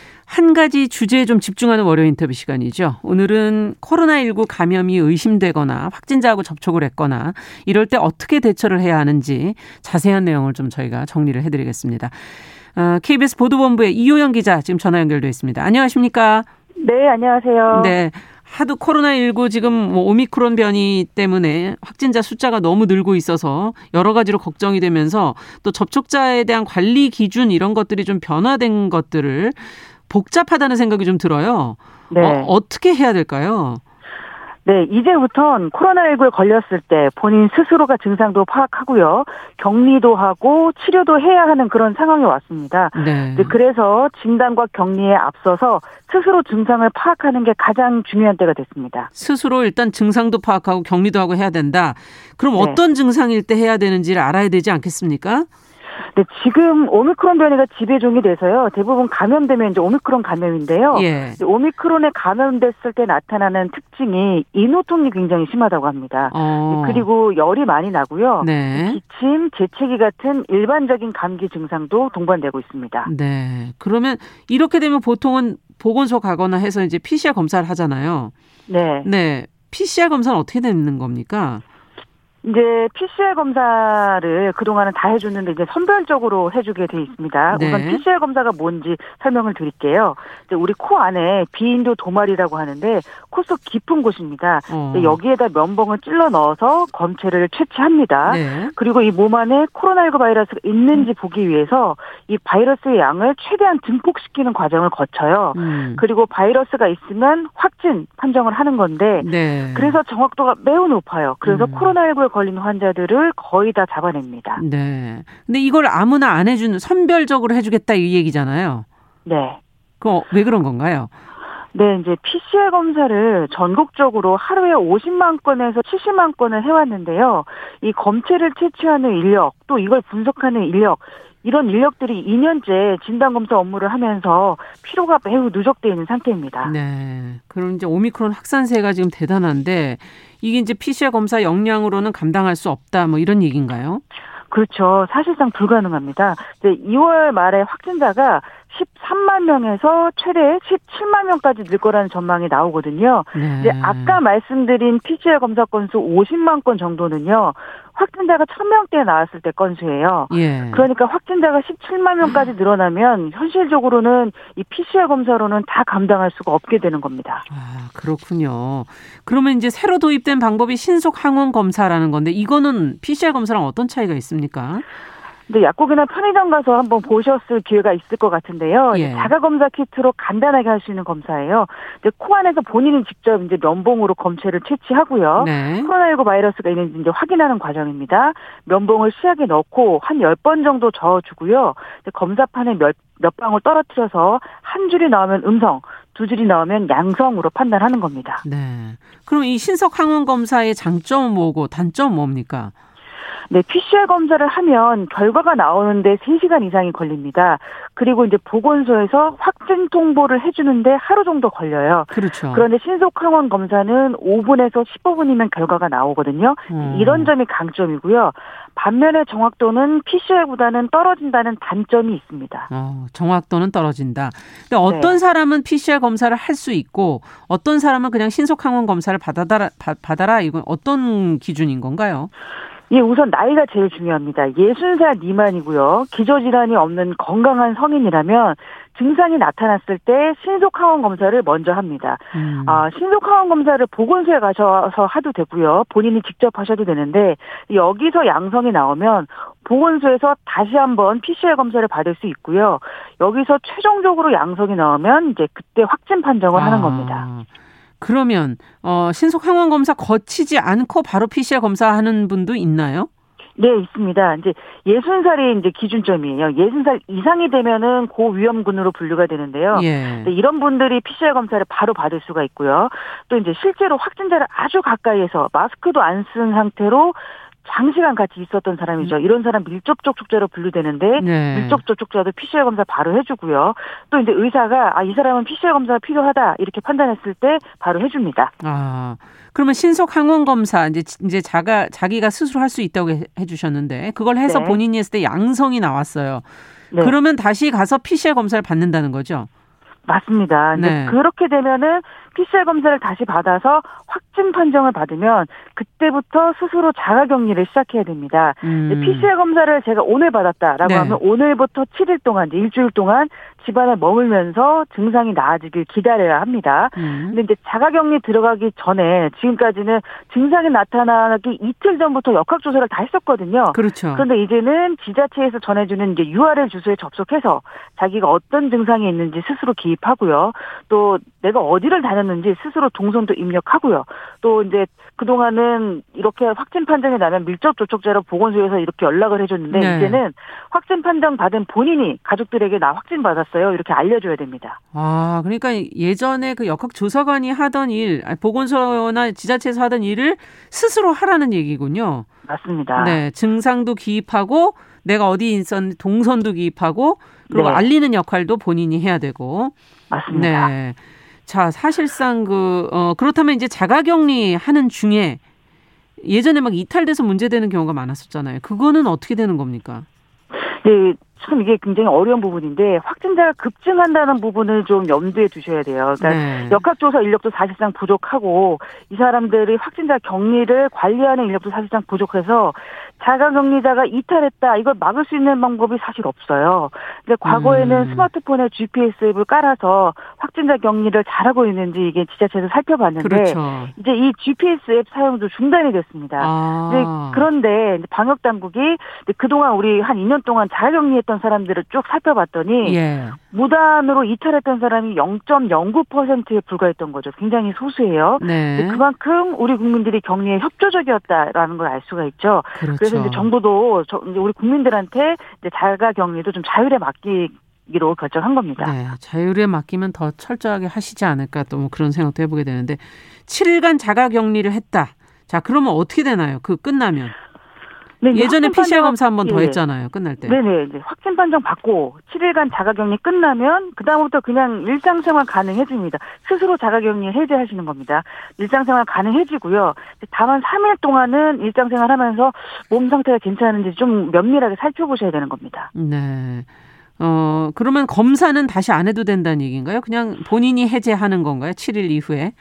한 가지 주제에 좀 집중하는 월요 인터뷰 시간이죠. 오늘은 코로나19 감염이 의심되거나 확진자하고 접촉을 했거나 이럴 때 어떻게 대처를 해야 하는지 자세한 내용을 좀 저희가 정리를 해드리겠습니다. 어, KBS 보도본부의 이호영 기자 지금 전화 연결돼 있습니다. 안녕하십니까? 네, 안녕하세요. 네. 하도 코로나19 지금 뭐 오미크론 변이 때문에 확진자 숫자가 너무 늘고 있어서 여러 가지로 걱정이 되면서 또 접촉자에 대한 관리 기준 이런 것들이 좀 변화된 것들을 복잡하다는 생각이 좀 들어요. 네. 어, 어떻게 해야 될까요? 네, 이제부턴 코로나19에 걸렸을 때 본인 스스로가 증상도 파악하고요. 격리도 하고 치료도 해야 하는 그런 상황이 왔습니다. 네. 그래서 진단과 격리에 앞서서 스스로 증상을 파악하는 게 가장 중요한 때가 됐습니다. 스스로 일단 증상도 파악하고 격리도 하고 해야 된다. 그럼 네. 어떤 증상일 때 해야 되는지를 알아야 되지 않겠습니까? 네, 지금 오미크론 변이가 지배종이 돼서요. 대부분 감염되면 이제 오미크론 감염인데요. 예. 오미크론에 감염됐을 때 나타나는 특징이 인후통이 굉장히 심하다고 합니다. 어. 그리고 열이 많이 나고요. 네. 기침, 재채기 같은 일반적인 감기 증상도 동반되고 있습니다. 네. 그러면 이렇게 되면 보통은 보건소 가거나 해서 이제 PCR 검사를 하잖아요. 네. 네. PCR 검사는 어떻게 되는 겁니까? 이제 PCR 검사를 그동안은 다 해줬는데 이제 선별적으로 해주게 돼 있습니다. 네. 우선 PCR 검사가 뭔지 설명을 드릴게요. 이제 우리 코 안에 비인도 도말이라고 하는데 코 속 깊은 곳입니다. 어. 여기에다 면봉을 찔러 넣어서 검체를 채취합니다. 네. 그리고 이 몸 안에 코로나19 바이러스가 있는지 보기 위해서 이 바이러스의 양을 최대한 증폭시키는 과정을 거쳐요. 음. 그리고 바이러스가 있으면 확진 판정을 하는 건데 네. 그래서 정확도가 매우 높아요. 그래서 음. 코로나19에 걸린 환자들을 거의 다 잡아냅니다. 네. 근데 이걸 아무나 안 해주는 선별적으로 해주겠다 이 얘기잖아요. 네. 그럼 왜 그런 건가요? 네, 이제 PCR 검사를 전국적으로 하루에 50만 건에서 70만 건을 해왔는데요. 이 검체를 채취하는 인력, 또 이걸 분석하는 인력, 이런 인력들이 2년째 진단검사 업무를 하면서 피로가 매우 누적되어 있는 상태입니다. 네. 그럼 이제 오미크론 확산세가 지금 대단한데 이게 이제 PCR 검사 역량으로는 감당할 수 없다 뭐 이런 얘기인가요? 그렇죠. 사실상 불가능합니다. 이제 2월 말에 확진자가 13만 명에서 최대 17만 명까지 늘 거라는 전망이 나오거든요. 네. 이제 아까 말씀드린 PCR 검사 건수 50만 건 정도는요. 확진자가 1000명대 나왔을 때 건수예요. 예. 그러니까 확진자가 17만 명까지 늘어나면 현실적으로는 이 PCR 검사로는 다 감당할 수가 없게 되는 겁니다. 아, 그렇군요. 그러면 이제 새로 도입된 방법이 신속 항원 검사라는 건데 이거는 PCR 검사랑 어떤 차이가 있습니까? 근데 약국이나 편의점 가서 한번 보셨을 기회가 있을 것 같은데요. 예. 자가 검사 키트로 간단하게 할 수 있는 검사예요. 이제 코 안에서 본인이 직접 이제 면봉으로 검체를 채취하고요. 네. 코로나19 바이러스가 있는지 이제 확인하는 과정입니다. 면봉을 시약에 넣고 한 10번 정도 저어주고요. 검사판에 몇, 몇 방울 떨어뜨려서 한 줄이 나오면 음성, 두 줄이 나오면 양성으로 판단하는 겁니다. 네. 그럼 이 신속 항원 검사의 장점은 뭐고 단점은 뭡니까? 네, PCR 검사를 하면 결과가 나오는데 3시간 이상이 걸립니다. 그리고 이제 보건소에서 확진 통보를 해주는데 하루 정도 걸려요. 그렇죠. 그런데 신속 항원 검사는 5분에서 15분이면 결과가 나오거든요. 음. 이런 점이 강점이고요. 반면에 정확도는 PCR보다는 떨어진다는 단점이 있습니다. 어, 정확도는 떨어진다. 근데 어떤 네. 사람은 PCR 검사를 할 수 있고 어떤 사람은 그냥 신속 항원 검사를 받아라 받아라 이건 어떤 기준인 건가요? 예, 우선 나이가 제일 중요합니다. 60살 미만이고요. 기저질환이 없는 건강한 성인이라면 증상이 나타났을 때 신속항원 검사를 먼저 합니다. 음. 아, 신속항원 검사를 보건소에 가셔서 하도 되고요. 본인이 직접 하셔도 되는데 여기서 양성이 나오면 보건소에서 다시 한번 PCR 검사를 받을 수 있고요. 여기서 최종적으로 양성이 나오면 이제 그때 확진 판정을 아. 하는 겁니다. 그러면 어, 신속 항원 검사 거치지 않고 바로 PCR 검사하는 분도 있나요? 네, 있습니다. 이제 예순 살이 이제 기준점이에요. 예순 살 이상이 되면은 고위험군으로 분류가 되는데요. 예. 이런 분들이 PCR 검사를 바로 받을 수가 있고요. 또 이제 실제로 확진자를 아주 가까이에서 마스크도 안 쓴 상태로 장시간 같이 있었던 사람이죠. 음. 이런 사람 밀접 접촉자로 분류되는데 네. 밀접 접촉자도 PCR 검사 바로 해주고요. 또 이제 의사가 아 이 사람은 PCR 검사가 필요하다 이렇게 판단했을 때 바로 해줍니다. 아 그러면 신속 항원 검사 이제 이제 자가 자기가 스스로 할 수 있다고 해주셨는데 그걸 해서 네. 본인이 했을 때 양성이 나왔어요. 네. 그러면 다시 가서 PCR 검사를 받는다는 거죠? 맞습니다. 네. 그렇게 되면은 PCR 검사를 다시 받아서 확진 판정을 받으면 그때부터 스스로 자가 격리를 시작해야 됩니다. 음. PCR 검사를 제가 오늘 받았다라고 네. 하면 오늘부터 7일 동안 일주일 동안 집안에 머물면서 증상이 나아지길 기다려야 합니다. 음. 근데 이제 자가 격리 들어가기 전에 지금까지는 증상이 나타나기 이틀 전부터 역학 조사를 다 했었거든요. 그렇죠. 그런데 이제는 지자체에서 전해주는 이제 URL 주소에 접속해서 자기가 어떤 증상이 있는지 스스로 기입하고요. 또 내가 어디를 다녔 는지 스스로 동선도 입력하고요. 또 이제 그동안은 이렇게 확진 판정이 나면 밀접 접촉자로 보건소에서 이렇게 연락을 해줬는데 네. 이제는 확진 판정 받은 본인이 가족들에게 나 확진 받았어요. 이렇게 알려줘야 됩니다. 아, 그러니까 예전에 그 역학조사관이 하던 일, 보건소나 지자체에서 하던 일을 스스로 하라는 얘기군요. 맞습니다. 네, 증상도 기입하고 내가 어디 있었는지 동선도 기입하고 그리고 네. 알리는 역할도 본인이 해야 되고. 맞습니다. 네. 자, 사실상 그, 어, 그렇다면 이제 자가격리 하는 중에 예전에 막 이탈돼서 문제되는 경우가 많았었잖아요. 그거는 어떻게 되는 겁니까? 네, 참 이게 굉장히 어려운 부분인데 확진자가 급증한다는 부분을 좀 염두에 두셔야 돼요. 그러니까 네. 역학조사 인력도 사실상 부족하고 이 사람들이 확진자 격리를 관리하는 인력도 사실상 부족해서 자가격리자가 이탈했다 이걸 막을 수 있는 방법이 사실 없어요. 근데 과거에는 음. 스마트폰에 GPS 앱을 깔아서 확진자 격리를 잘하고 있는지 이게 지자체에서 살펴봤는데 그렇죠. 이제 이 GPS 앱 사용도 중단이 됐습니다. 아. 그런데 방역 당국이 그동안 우리 한 2년 동안 자가격리했던 사람들을 쭉 살펴봤더니 예. 무단으로 이탈했던 사람이 0.09%에 불과했던 거죠. 굉장히 소수예요. 네. 그만큼 우리 국민들이 격리에 협조적이었다라는 걸 알 수가 있죠. 그렇죠. 그래서 이제 정부도 저, 이제 우리 국민들한테 이제 자가 격리도 좀 자율에 맡기기로 결정한 겁니다. 네, 자율에 맡기면 더 철저하게 하시지 않을까 또 뭐 그런 생각도 해보게 되는데 7일간 자가 격리를 했다. 자, 그러면 어떻게 되나요? 그 끝나면? 네, 예전에 PCR 검사 한 번더 예. 했잖아요. 끝날 때. 네네. 이제 확진 판정 받고 7일간 자가격리 끝나면 그다음부터 그냥 일상생활 가능해집니다. 스스로 자가격리 해제하시는 겁니다. 일상생활 가능해지고요. 다만 3일 동안은 일상생활 하면서 몸 상태가 괜찮은지 좀 면밀하게 살펴보셔야 되는 겁니다. 네. 어, 그러면 검사는 다시 안 해도 된다는 얘기인가요? 그냥 본인이 해제하는 건가요? 7일 이후에?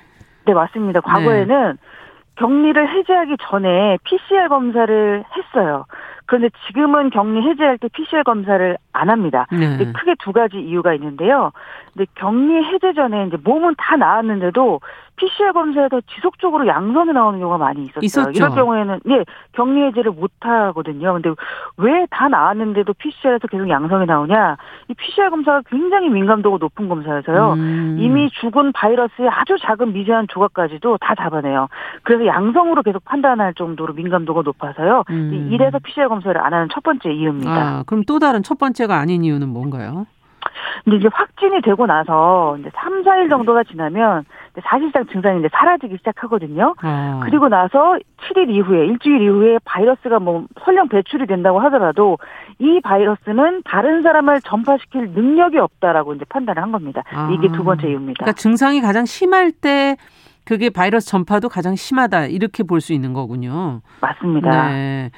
네, 맞습니다. 과거에는 네. 격리를 해제하기 전에 PCR 검사를 했어요. 그런데 지금은 격리 해제할 때 PCR 검사를 안 합니다. 네. 크게 두 가지 이유가 있는데요. 근데 격리 해제 전에 이제 몸은 다 나았는데도 PCR 검사에서 지속적으로 양성이 나오는 경우가 많이 있었어요. 있었죠. 이럴 경우에는 예, 격리 해제를 못 하거든요. 근데 왜 다 나았는데도 PCR에서 계속 양성이 나오냐? 이 PCR 검사가 굉장히 민감도가 높은 검사여서요. 음. 이미 죽은 바이러스의 아주 작은 미세한 조각까지도 다 잡아내요. 그래서 양성으로 계속 판단할 정도로 민감도가 높아서요. 음. 이래서 PCR 검사를 안 하는 첫 번째 이유입니다. 아, 그럼 또 다른 첫 번째가 아닌 이유는 뭔가요? 근데 이제 확진이 되고 나서 이제 3, 4일 정도가 지나면 사실상 증상이 이제 사라지기 시작하거든요. 아. 그리고 나서 7일 이후에 일주일 이후에 바이러스가 뭐 설령 배출이 된다고 하더라도 이 바이러스는 다른 사람을 전파시킬 능력이 없다라고 이제 판단을 한 겁니다. 아. 이게 두 번째 이유입니다. 그러니까 증상이 가장 심할 때 그게 바이러스 전파도 가장 심하다 이렇게 볼 수 있는 거군요. 맞습니다. 네.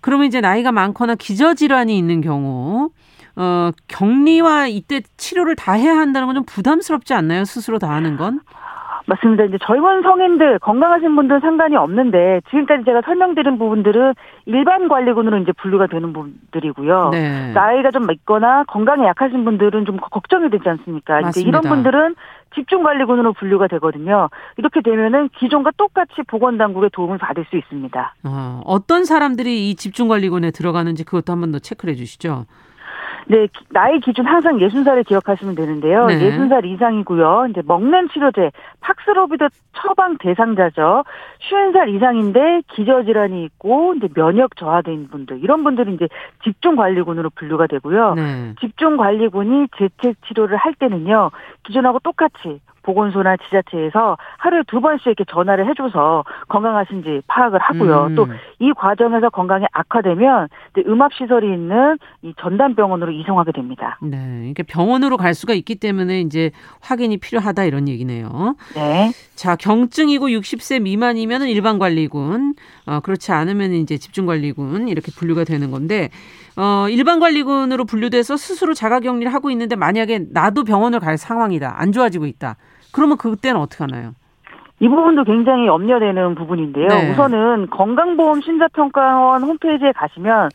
그러면 이제 나이가 많거나 기저질환이 있는 경우 어, 격리와 이때 치료를 다 해야 한다는 건 좀 부담스럽지 않나요? 스스로 다 하는 건? 맞습니다. 이제 젊은 성인들, 건강하신 분들은 상관이 없는데, 지금까지 제가 설명드린 부분들은 일반 관리군으로 이제 분류가 되는 분들이고요. 네. 나이가 좀 있거나 건강에 약하신 분들은 좀 걱정이 되지 않습니까? 맞습니다. 이제 이런 분들은 집중관리군으로 분류가 되거든요. 이렇게 되면은 기존과 똑같이 보건당국의 도움을 받을 수 있습니다. 어, 어떤 사람들이 이 집중관리군에 들어가는지 그것도 한 번 더 체크를 해 주시죠. 네, 나이 기준 항상 60살을 기억하시면 되는데요. 네. 60살 이상이고요. 이제 먹는 치료제, 팍스로비드 처방 대상자죠. 50살 이상인데 기저질환이 있고 이제 면역 저하된 분들 이런 분들이 이제 집중 관리군으로 분류가 되고요. 네. 집중 관리군이 재택 치료를 할 때는요. 기존하고 똑같이 보건소나 지자체에서 하루에 두 번씩 이렇게 전화를 해줘서 건강하신지 파악을 하고요. 음. 또이 과정에서 건강이 악화되면 음압 시설이 있는 이 전담 병원으로 이송하게 됩니다. 네. 그러니까 병원으로 갈 수가 있기 때문에 이제 확인이 필요하다 이런 얘기네요. 네. 자, 경증이고 60세 미만이면 일반 관리군, 어, 그렇지 않으면 이제 집중 관리군 이렇게 분류가 되는 건데, 어, 일반 관리군으로 분류돼서 스스로 자가 격리를 하고 있는데 만약에 나도 병원을 갈 상황이다. 안 좋아지고 있다. 그러면 그때는 어떻게 하나요? 이 부분도 굉장히 염려되는 부분인데요. 네. 우선은 건강보험 심사평가원 홈페이지에 가시면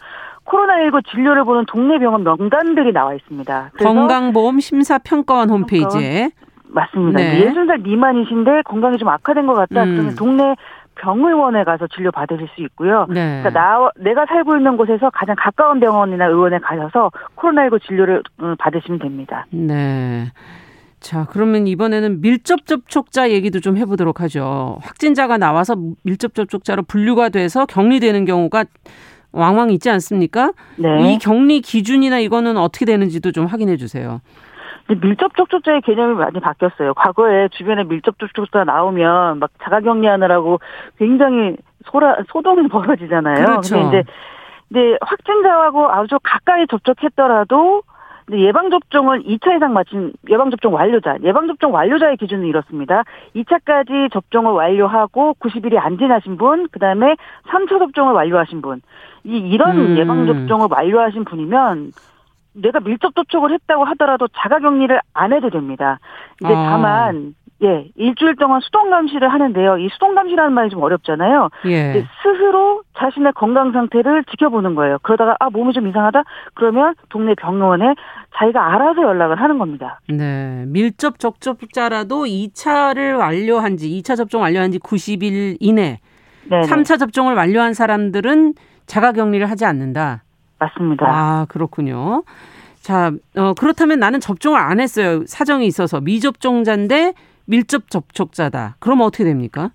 코로나19 진료를 보는 동네 병원 명단들이 나와 있습니다. 건강보험 심사평가원 홈페이지에 맞습니다. 네. 60살 미만이신데 건강이 좀 악화된 것 같다. 음. 그러면 동네 병의원에 가서 진료 받으실 수 있고요. 네. 그러니까 나 내가 살고 있는 곳에서 가장 가까운 병원이나 의원에 가셔서 코로나19 진료를 음, 받으시면 됩니다. 네. 자, 그러면 이번에는 밀접 접촉자 얘기도 좀 해보도록 하죠. 확진자가 나와서 밀접 접촉자로 분류가 돼서 격리되는 경우가 왕왕 있지 않습니까? 네. 이 격리 기준이나 이거는 어떻게 되는지도 좀 확인해 주세요. 밀접 접촉자의 개념이 많이 바뀌었어요. 과거에 주변에 밀접 접촉자 나오면 막 자가격리하느라고 굉장히 소라, 소동이 *laughs* 벌어지잖아요. 그렇죠. 근데 이제, 이제 확진자하고 아주 가까이 접촉했더라도 예방접종을 2차 이상 마친 예방접종 완료자, 예방접종 완료자의 기준은 이렇습니다. 2차까지 접종을 완료하고 90일이 안 지나신 분, 그 다음에 3차 접종을 완료하신 분, 이, 이런 음. 예방접종을 완료하신 분이면 내가 밀접 접촉을 했다고 하더라도 자가 격리를 안 해도 됩니다. 근데 아. 다만 예, 일주일 동안 수동 감시를 하는데요. 이 수동 감시라는 말이 좀 어렵잖아요. 예. 스스로 자신의 건강 상태를 지켜보는 거예요. 그러다가 아 몸이 좀 이상하다. 그러면 동네 병원에 자기가 알아서 연락을 하는 겁니다. 네, 밀접 접촉자라도 2차를 완료한 지 2차 접종 완료한 지 90일 이내 네네. 3차 접종을 완료한 사람들은 자가 격리를 하지 않는다. 맞습니다. 아, 그렇군요. 자, 어, 그렇다면 나는 접종을 안 했어요. 사정이 있어서 미접종자인데 밀접 접촉자다. 그럼 어떻게 됩니까?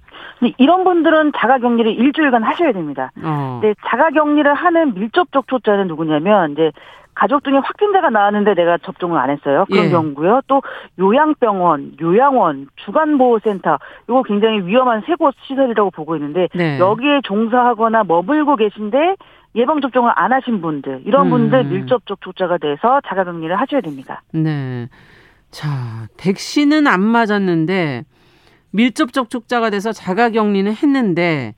이런 분들은 자가 격리를 일주일간 하셔야 됩니다. 어. 근데 자가 격리를 하는 밀접 접촉자는 누구냐면 이제 가족 중에 확진자가 나왔는데 내가 접종을 안 했어요. 그런 예. 경우고요. 또 요양병원, 요양원, 주간보호센터 이거 굉장히 위험한 세 곳 시설이라고 보고 있는데 네. 여기에 종사하거나 머물고 계신데 예방 접종을 안 하신 분들 이런 분들 음. 밀접 접촉자가 돼서 자가격리를 하셔야 됩니다. 네. 자, 백신은 안 맞았는데 밀접 접촉자가 돼서 자가 격리는 했는데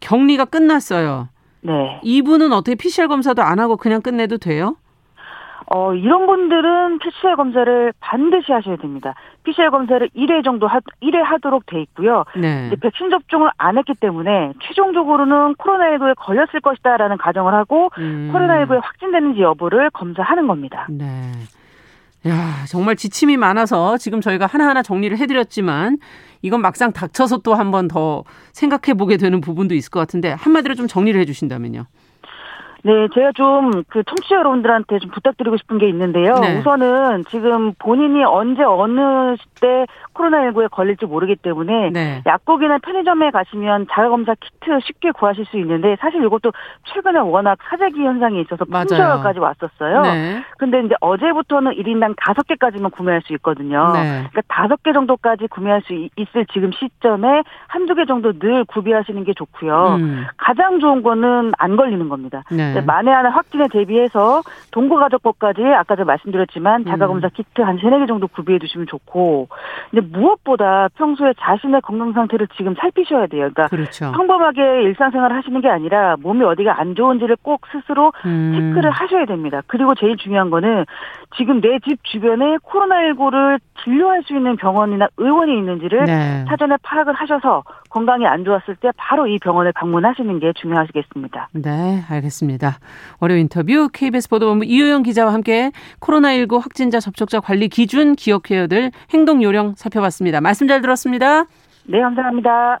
격리가 끝났어요. 네. 이분은 어떻게 PCR 검사도 안 하고 그냥 끝내도 돼요? 어, 이런 분들은 PCR 검사를 반드시 하셔야 됩니다. PCR 검사를 1회 정도 하, 1회 하도록 돼 있고요. 네. 백신 접종을 안 했기 때문에 최종적으로는 코로나19에 걸렸을 것이다라는 가정을 하고 음. 코로나19에 확진되는지 여부를 검사하는 겁니다. 네. 야, 정말 지침이 많아서 지금 저희가 하나하나 정리를 해드렸지만 이건 막상 닥쳐서 또 한 번 더 생각해 보게 되는 부분도 있을 것 같은데 한마디로 좀 정리를 해주신다면요. 네, 제가 좀 그 청취자 여러분들한테 좀 부탁드리고 싶은 게 있는데요. 네. 우선은 지금 본인이 언제 어느 때 코로나19에 걸릴지 모르기 때문에 네. 약국이나 편의점에 가시면 자가검사 키트 쉽게 구하실 수 있는데 사실 이것도 최근에 워낙 사재기 현상이 있어서 품절까지 왔었어요. 네. 근데 이제 어제부터는 1인당 5개까지만 구매할 수 있거든요. 네. 그러니까 5개 정도까지 구매할 수 있을 지금 시점에 한두 개 정도 늘 구비하시는 게 좋고요. 음. 가장 좋은 거는 안 걸리는 겁니다. 네. 만에 하나 확진에 대비해서 동거가족법까지 아까 제가 말씀드렸지만 자가검사 음. 키트 한 세네 개 정도 구비해 두시면 좋고 근데 무엇보다 평소에 자신의 건강 상태를 지금 살피셔야 돼요. 그러니까 그렇죠. 평범하게 일상생활을 하시는 게 아니라 몸이 어디가 안 좋은지를 꼭 스스로 음. 체크를 하셔야 됩니다. 그리고 제일 중요한 거는 지금 내 집 주변에 코로나19를 진료할 수 있는 병원이나 의원이 있는지를 네. 사전에 파악을 하셔서 건강이 안 좋았을 때 바로 이 병원을 방문하시는 게 중요하시겠습니다. 네, 알겠습니다. 월요 인터뷰 KBS 보도본부 이효영 기자와 함께 코로나19 확진자 접촉자 관리 기준 기억해야 될 행동 요령 살펴봤습니다. 말씀 잘 들었습니다. 네, 감사합니다.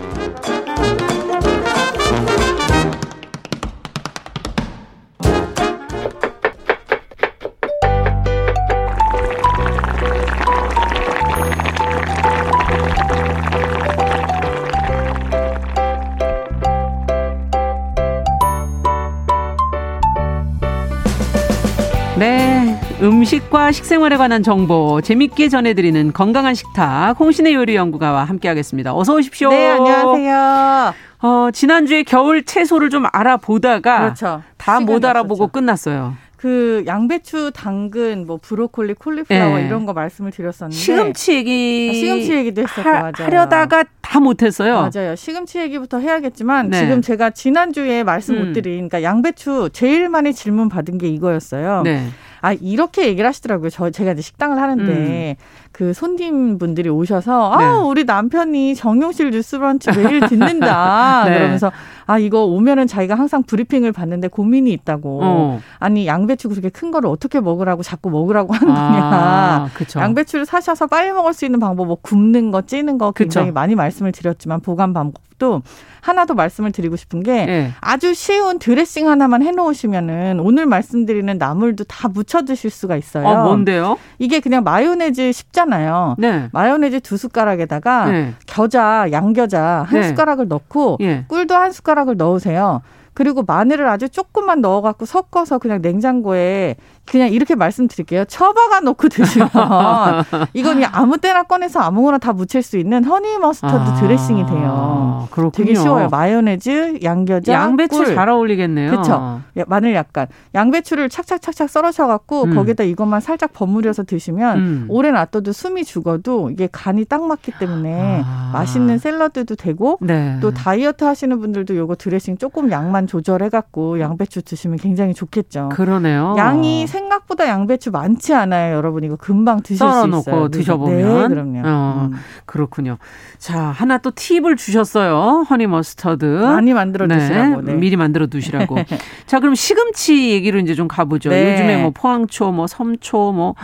네. 음식과 식생활에 관한 정보 재밌게 전해드리는 건강한 식탁 홍신의 요리 연구가와 함께하겠습니다. 어서 오십시오. 네, 안녕하세요. 어, 지난주에 겨울 채소를 좀 알아보다가 그렇죠. 다못 알아보고. 끝났어요. 그 양배추, 당근, 뭐 브로콜리, 콜리플라워 네. 이런 거 말씀을 드렸었는데 시금치 얘기 아, 시금치 얘기도 했었고 하, 맞아요. 하려다가 다 못했어요. 맞아요. 시금치 얘기부터 해야겠지만 네. 지금 제가 지난 주에 말씀 못 음. 드린 그러니까 양배추 제일 많이 질문 받은 게 이거였어요. 네. 아 이렇게 얘기를 하시더라고요. 저 제가 이제 식당을 하는데 음. 그 손님분들이 오셔서 네. 아 우리 남편이 정용실 뉴스브런치 매일 듣는다 *laughs* 네. 그러면서 아 이거 오면은 자기가 항상 브리핑을 받는데 고민이 있다고 어. 아니 양배추 그렇게 큰 거를 어떻게 먹으라고 자꾸 먹으라고 하는 거냐 아, 양배추를 사셔서 빨리 먹을 수 있는 방법 뭐 굽는 거 찌는 거 굉장히 그쵸. 많이 말씀을 드렸지만 보관 방법도 하나 더 말씀을 드리고 싶은 게 네. 아주 쉬운 드레싱 하나만 해놓으시면은 오늘 말씀드리는 나물도 다 무쳐 드실 수가 있어요. 어, 뭔데요? 이게 그냥 마요네즈 쉽잖아요. 네. 마요네즈 두 숟가락에다가 네. 겨자, 양겨자 한 네. 숟가락을 넣고 예. 꿀도 한 숟가락을 넣으세요. 그리고 마늘을 아주 조금만 넣어갖고 섞어서 그냥 냉장고에 그냥 이렇게 말씀드릴게요. 처박아 놓고 드시면 *laughs* 이건 아무 때나 꺼내서 아무거나 다 무칠 수 있는 허니 머스터드 아, 드레싱이 돼요. 그렇군요. 되게 쉬워요. 마요네즈, 양겨자, 양배추 꿀. 잘 어울리겠네요. 그렇죠. 마늘 약간 양배추를 착착착착 썰어셔 갖고 음. 거기다 이것만 살짝 버무려서 드시면 음. 오래 놔둬도 숨이 죽어도 이게 간이 딱 맞기 때문에 아. 맛있는 샐러드도 되고 네. 또 다이어트 하시는 분들도 요거 드레싱 조금 양만 조절해 갖고 양배추 드시면 굉장히 좋겠죠. 그러네요. 양이 생각보다 양배추 많지 않아요, 여러분. 이거 금방 드실 수 있어요. 드셔보면. 네, 그럼요. 어, 음. 그렇군요. 자, 하나 또 팁을 주셨어요. 허니 머스터드. 많이 만들어 네. 두시라고. 네. 미리 만들어 두시라고. *laughs* 자, 그럼 시금치 얘기로 이제 좀 가보죠. 네. 요즘에 뭐 포항초, 뭐 섬초, 뭐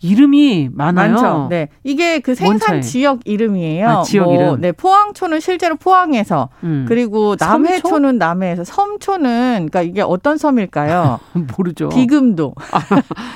이름이 많아요. 많죠. 네. 이게 그 생산 지역 이름이에요. 아, 지역 뭐, 이름. 네. 포항초는 실제로 포항에서 음. 그리고 남해초는 남해에서 섬초는 그러니까 이게 어떤 섬일까요? *laughs* 모르죠. 비금도. *laughs* 아,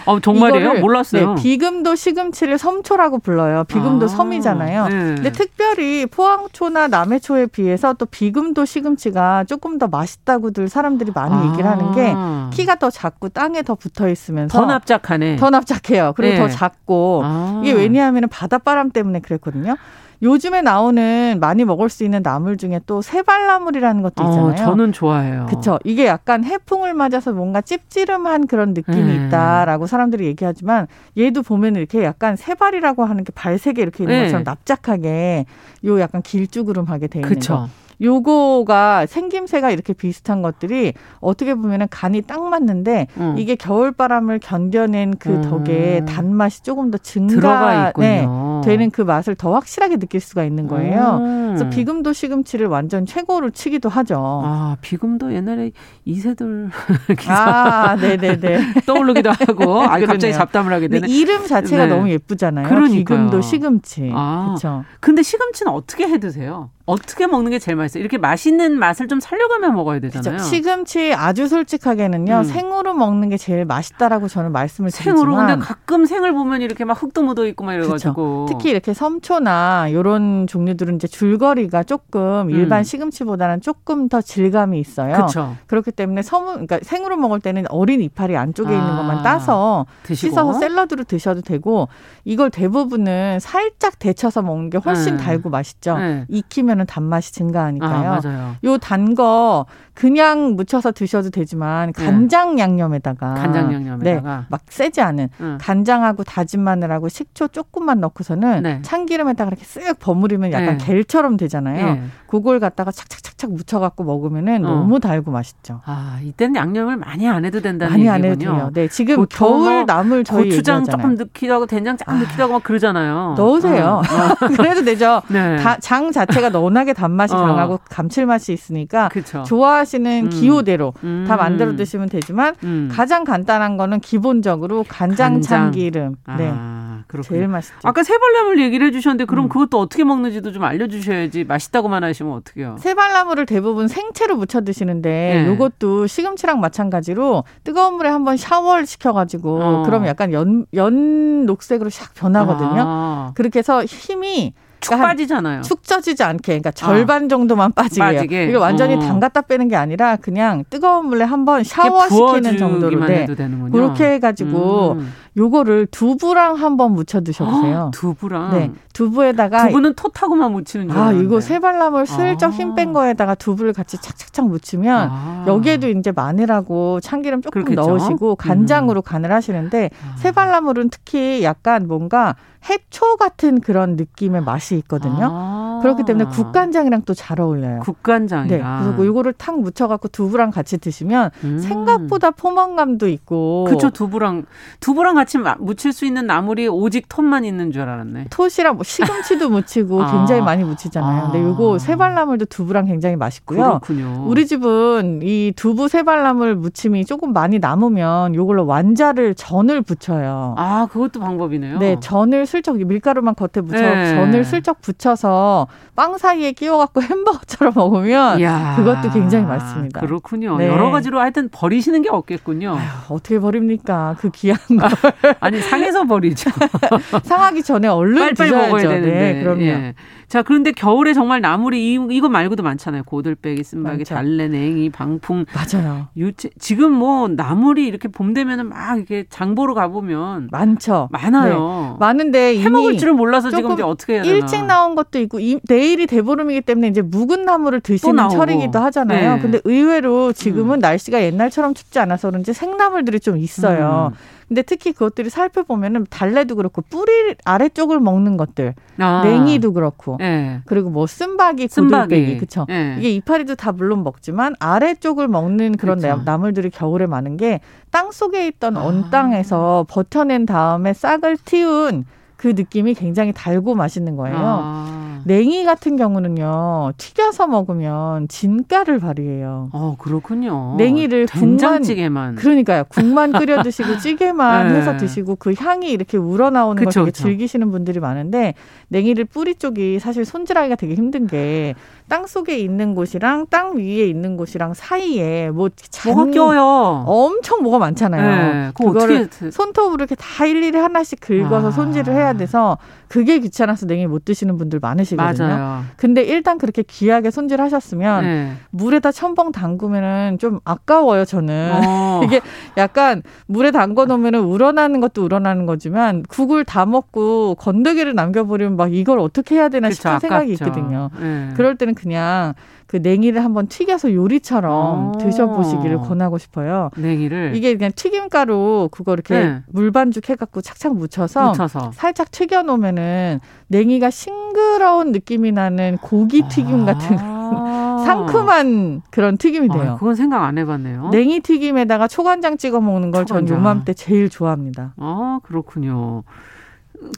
어, 정말이에요? 몰랐어요. 네, 비금도 시금치를 섬초라고 불러요. 비금도 아, 섬이잖아요. 네. 근데 특별히 포항초나 남해초에 비해서 또 비금도 시금치가 조금 더 맛있다고들 사람들이 많이 아. 얘기를 하는 게 키가 더 작고 땅에 더 붙어 있으면서 더 납작하네. 더 납작해요. 그리고 네. 더 작고 아. 이게 왜냐하면 바닷바람 때문에 그랬거든요. 요즘에 나오는 많이 먹을 수 있는 나물 중에 또 세발나물이라는 것도 어, 있잖아요. 어, 저는 좋아해요. 그렇죠. 이게 약간 해풍을 맞아서 뭔가 찝찝한 그런 느낌이 네. 있다라고 사람들이 얘기하지만 얘도 보면 이렇게 약간 세발이라고 하는 게 발색에 이렇게 있는 네. 것처럼 납작하게 요 약간 길쭉으름하게 돼 있는 그쵸. 거. 요거가 생김새가 이렇게 비슷한 것들이 어떻게 보면은 간이 딱 맞는데 음. 이게 겨울 바람을 견뎌낸 그 덕에 음. 단맛이 조금 더 증가 들어가 있군요. 네, 어. 되는 그 맛을 더 확실하게 느낄 수가 있는 거예요. 음. 그래서 비금도 시금치를 완전 최고로 치기도 하죠. 아 비금도 옛날에 이세돌 *laughs* 아 네네네 *laughs* 떠오르기도 하고 아 갑자기 잡담을 하게 되네. 이름 자체가 네. 너무 예쁘잖아요. 그러니까요. 비금도 시금치. 아, 그렇죠. 근데 시금치는 어떻게 해 드세요? 어떻게 먹는 게 제일 맛있어요? 이렇게 맛있는 맛을 좀 살려가며 먹어야 되잖아요. 그쵸. 시금치 아주 솔직하게는요. 음. 생으로 먹는 게 제일 맛있다라고 저는 말씀을 드리지만 생으로 근데 가끔 생을 보면 이렇게 막 흙도 묻어 있고 막 이래가지고 특히 이렇게 섬초나 이런 종류들은 이제 줄거리가 조금 음. 일반 음. 시금치보다는 조금 더 질감이 있어요. 그쵸. 그렇기 때문에 섬 그러니까 생으로 먹을 때는 어린 이파리 안쪽에 아. 있는 것만 따서 드시고. 씻어서 샐러드로 드셔도 되고 이걸 대부분은 살짝 데쳐서 먹는 게 훨씬 네. 달고 맛있죠. 네. 익히면 단맛이 증가하니까요. 아, 맞아요. 요 단 거 그냥 무쳐서 드셔도 되지만 네. 간장 네. 양념에다가 간장 양념에다가 네, 막 세지 않은 응. 간장하고 다진 마늘하고 식초 조금만 넣고서는 네. 참기름에다가 이렇게 쓱 버무리면 약간 네. 겔처럼 되잖아요. 네. 그걸 갖다가 착착착착 묻혀갖고 먹으면은 어. 너무 달고 맛있죠. 아 이때는 양념을 많이 안 해도 된다는 많이 얘기군요. 안 해도 돼요. 네 지금 겨울 뭐 나물 저희 고추장 조금 넣기도 하고 된장 조금 아, 넣기도 하고 막 그러잖아요. 넣으세요. 어. *laughs* 그래도 되죠. 네. 다, 장 자체가 *laughs* 워낙에 단맛이 어. 강하고 감칠맛이 있으니까 그쵸. 좋아 하시는 음. 기호대로 음. 다 만들어 드시면 되지만 음. 가장 간단한 거는 기본적으로 간장, 간장. 참기름. 네. 아. 그렇군요. 제일 맛있죠. 아까 세발나물 얘기를 해주셨는데 그럼 음. 그것도 어떻게 먹는지도 좀 알려주셔야지 맛있다고만 하시면 어떡해요? 세발나물을 대부분 생채로 무쳐 드시는데 네. 이것도 시금치랑 마찬가지로 뜨거운 물에 한번 샤워를 시켜가지고 어. 그러면 약간 연, 연 녹색으로 샥 변하거든요. 아. 그렇게 해서 힘이 축 그러니까 빠지잖아요. 축 젖지지 않게, 그러니까 절반 아. 정도만 빠지게. 빠지게. 이게 완전히 어. 담갔다 빼는 게 아니라 그냥 뜨거운 물에 한번 샤워시키는 정도로 네. 그렇게 해가지고 음. 요거를 두부랑 한번 무쳐 드셔보세요. 두부랑. 네, 두부에다가 두부는 톳하고만 무치는 줄 아, 이거 세발나물 슬쩍 아. 힘뺀 거에다가 두부를 같이 착착착 무치면 아. 여기에도 이제 마늘하고 참기름 조금 그렇겠죠? 넣으시고 간장으로 음. 간을 하시는데 아. 세발나물은 특히 약간 뭔가 해초 같은 그런 느낌의 맛이 있거든요. 아. 그렇기 때문에 국간장이랑 또 잘 어울려요. 국간장. 네. 그래서 이거를 탁 묻혀갖고 두부랑 같이 드시면 음. 생각보다 포만감도 있고. 그렇죠. 두부랑 두부랑 같이 묻힐 수 있는 나물이 오직 톳만 있는 줄 알았네. 톳이랑 뭐 시금치도 *laughs* 묻히고 아. 굉장히 많이 묻히잖아요. 아. 근데 요거 세발나물도 두부랑 굉장히 맛있고요. 그렇군요. 우리 집은 이 두부 세발나물 무침이 조금 많이 남으면 요걸로 완자를 전을 붙여요. 아, 그것도 방법이네요. 네, 전을 슬쩍 밀가루만 겉에 묻혀 네. 전을 슬쩍 붙여서 빵 사이에 끼워 갖고 *laughs* 햄버거처럼 먹으면 이야. 그것도 굉장히 맛있습니다. 그렇군요. 네. 여러 가지로 하여튼 버리시는 게 없겠군요. 아휴, 어떻게 버립니까? 그 귀한 거. *laughs* 아니 상해서 버리죠. *laughs* 상하기 전에 얼른 빨리 빨리 먹어야 되는데. 네, 그럼요. 예. 자, 그런데 겨울에 정말 나물이 이, 이거 말고도 많잖아요. 고들빼기, 쓴바기, 달래, 냉이, 방풍. 맞아요. 유채. 지금 뭐 나물이 이렇게 봄 되면은 막 이렇게 장보러 가 보면 많죠. 많아요. 네. 많은데 해 먹을 줄을 몰라서 지금 이제 어떻게 해야 되나. 일찍 나온 것도 있고 이, 내일이 대보름이기 때문에 이제 묵은 나물을 드시는 철이기도 하잖아요. 네. 근데 의외로 지금은 음. 날씨가 옛날처럼 춥지 않아서 그런지 생나물들이 좀 있어요. 음. 근데 특히 그것들이 살펴보면은 달래도 그렇고 뿌리 아래쪽을 먹는 것들, 아. 냉이도 그렇고, 네. 그리고 뭐 쓴바기, 고들빼기, 그쵸? 네. 이게 이파리도 다 물론 먹지만 아래쪽을 먹는 그런 그쵸. 나물들이 겨울에 많은 게 땅 속에 있던 아. 언 땅에서 버텨낸 다음에 싹을 틔운 그 느낌이 굉장히 달고 맛있는 거예요. 아. 냉이 같은 경우는요 튀겨서 먹으면 진가를 발휘해요. 어 그렇군요. 냉이를 된장찌개만 그러니까요 국만 끓여 드시고 *laughs* 찌개만 네. 해서 드시고 그 향이 이렇게 우러나오는 그쵸, 걸 되게 그쵸. 즐기시는 분들이 많은데 냉이를 뿌리 쪽이 사실 손질하기가 되게 힘든 게 땅 속에 있는 곳이랑 땅 위에 있는 곳이랑 사이에 뭐 뭐가 껴요. 엄청 뭐가 많잖아요. 네, 그거를 손톱으로 이렇게 다 일일이 하나씩 긁어서 아. 손질을 해야 돼서 그게 귀찮아서 냉이 못 드시는 분들 많으시거든요. 맞아요. 근데 일단 그렇게 귀하게 손질하셨으면 네. 물에다 첨벙 담그면은 좀 아까워요. 저는 어. *laughs* 이게 약간 물에 담궈 놓으면은 우러나는 것도 우러나는 거지만 국을 다 먹고 건더기를 남겨버리면 막 이걸 어떻게 해야 되나 싶은 그쵸, 생각이 있거든요. 네. 그럴 때는 그냥 그 냉이를 한번 튀겨서 요리처럼 오. 드셔보시기를 권하고 싶어요. 냉이를 이게 그냥 튀김가루 그거 이렇게 네. 물반죽 해갖고 착착 묻혀서, 묻혀서, 살짝 튀겨 놓으면 은 냉이가 싱그러운 느낌이 나는 고기 튀김 같은 아. *laughs* 상큼한 그런 튀김이 돼요. 아, 그건 생각 안 해봤네요. 냉이 튀김에다가 초간장 찍어 먹는 걸 전 요맘때 제일 좋아합니다. 아 그렇군요.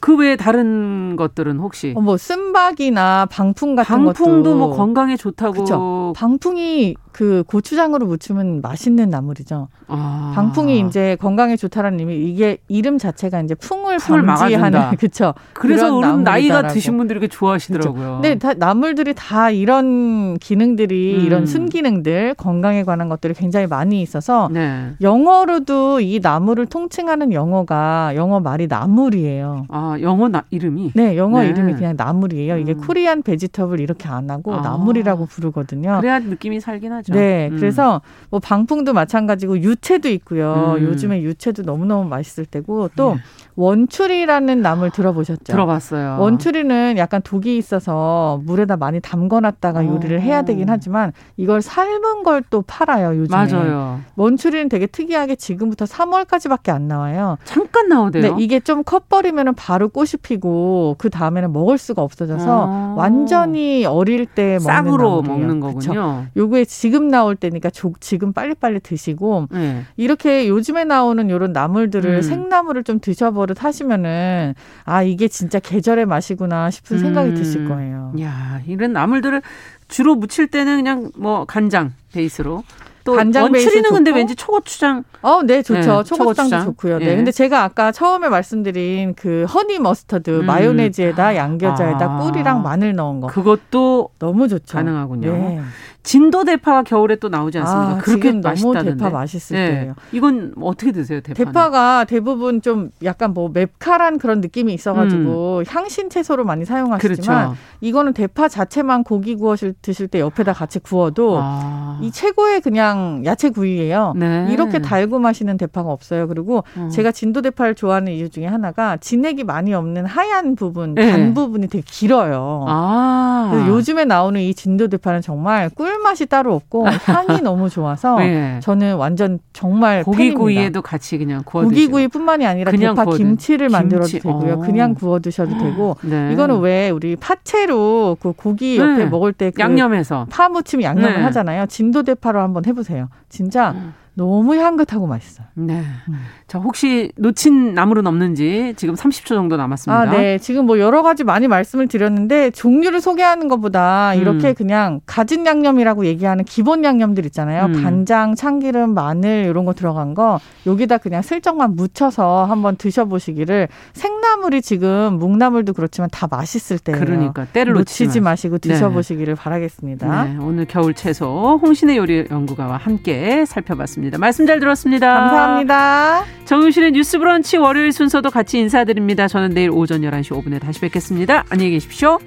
그 외에 다른 것들은 혹시 어, 뭐 쓴박이나 방풍 같은 방풍도 것도 방풍도 뭐 건강에 좋다고 그쵸. 방풍이 그 고추장으로 무치면 맛있는 나물이죠. 아. 방풍이 이제 건강에 좋다라는 의미 이게 이름 자체가 이제 풍 을, 풍을 방지하는 *laughs* 그렇죠. 그래서 어른 나이가 드신 분들이 이렇게 좋아하시더라고요. 네, 다 나물들이 다 이런 기능들이 음. 이런 순기능들 건강에 관한 것들이 굉장히 많이 있어서 네. 영어로도 이 나물을 통칭하는 영어가 영어 말이 나물이에요. 아 영어 나, 이름이? 네, 영어 네. 이름이 그냥 나물이에요. 이게 음. 코리안 베지터블 이렇게 안 하고 아. 나물이라고 부르거든요. 그래야 느낌이 살긴 하죠. 네, 음. 그래서 뭐 방풍도 마찬가지고 유채도 있고요. 음. 요즘에 유채도 너무 너무 맛있을 때고 또 네. 원추리라는 나물 들어보셨죠? 들어봤어요. 원추리는 약간 독이 있어서 물에다 많이 담궈놨다가 요리를 해야 되긴 하지만 이걸 삶은 걸 또 팔아요 요즘에. 맞아요. 원추리는 되게 특이하게 지금부터 3월까지밖에 안 나와요. 잠깐 나오대요. 네, 이게 좀 컷버리면 바로 꽃이 피고 그 다음에는 먹을 수가 없어져서 아. 완전히 어릴 때 싹으로 먹는 거군요. 그쵸? 요거에 지금 나올 때니까 조, 지금 빨리빨리 드시고 네. 이렇게 요즘에 나오는 요런 나물들을 음. 생나물을 좀 드셔보 버릇 하시면은 아 이게 진짜 계절의 맛이구나 싶은 생각이 음. 드실 거예요. 야 이런 나물들을 주로 무칠 때는 그냥 뭐 간장 베이스로 또 간장 원추리는 근데 왠지 초고추장. 어, 네, 좋죠. 네, 초고추장도 초고추장. 좋고요. 네. 네. 근데 제가 아까 처음에 말씀드린 그 허니 머스터드 음. 마요네즈에다 양겨자에다 아. 꿀이랑 마늘 넣은 거. 그것도 너무 좋죠. 가능하군요. 네. 진도 대파가 겨울에 또 나오지 않습니까? 아, 그렇게 너무 대파 맛있을 네. 때예요. 이건 어떻게 드세요, 대파? 대파가 대부분 좀 약간 뭐 맵칼한 그런 느낌이 있어가지고 음. 향신 채소로 많이 사용하시지만 그렇죠. 이거는 대파 자체만 고기 구워실 드실 때 옆에다 같이 구워도 아. 이 최고의 그냥 야채 구이예요. 네. 이렇게 달고 마시는 대파가 없어요. 그리고 음. 제가 진도 대파를 좋아하는 이유 중에 하나가 진액이 많이 없는 하얀 부분, 네. 단 부분이 되게 길어요. 아. 요즘에 나오는 이 진도 대파는 정말 꿀 꿀맛이 따로 없고 향이 *laughs* 너무 좋아서 네. 저는 완전 정말 고기구이에도 같이 그냥 구워 고기구이뿐만이 아니라 그냥 대파 구워도. 김치를 만들어도 김치. 되고요. 어. 그냥 구워 드셔도 되고 *gasps* 네. 이거는 왜 우리 파채로 그 고기 옆에 네. 먹을 때 그 양념해서 파무침 양념을 네. 하잖아요. 진도 대파로 한번 해보세요. 진짜 음. 너무 향긋하고 맛있어요. 네. 음. 자, 혹시 놓친 나물은 없는지 지금 30초 정도 남았습니다. 아, 네. 지금 뭐 여러 가지 많이 말씀을 드렸는데 종류를 소개하는 것보다 이렇게 음. 그냥 가진 양념이라고 얘기하는 기본 양념들 있잖아요. 음. 간장, 참기름, 마늘 이런 거 들어간 거 여기다 그냥 슬쩍만 묻혀서 한번 드셔보시기를 생나물이 지금 묵나물도 그렇지만 다 맛있을 때예요. 그러니까 때를 놓치지 마시고 네. 드셔보시기를 네. 바라겠습니다. 네. 오늘 겨울 채소 홍신의 요리 연구가와 함께 살펴봤습니다. 말씀 잘 들었습니다. 감사합니다. 정유실의 뉴스 브런치 월요일 순서도 같이 인사드립니다. 저는 내일 오전 11시 5분에 다시 뵙겠습니다. 안녕히 계십시오.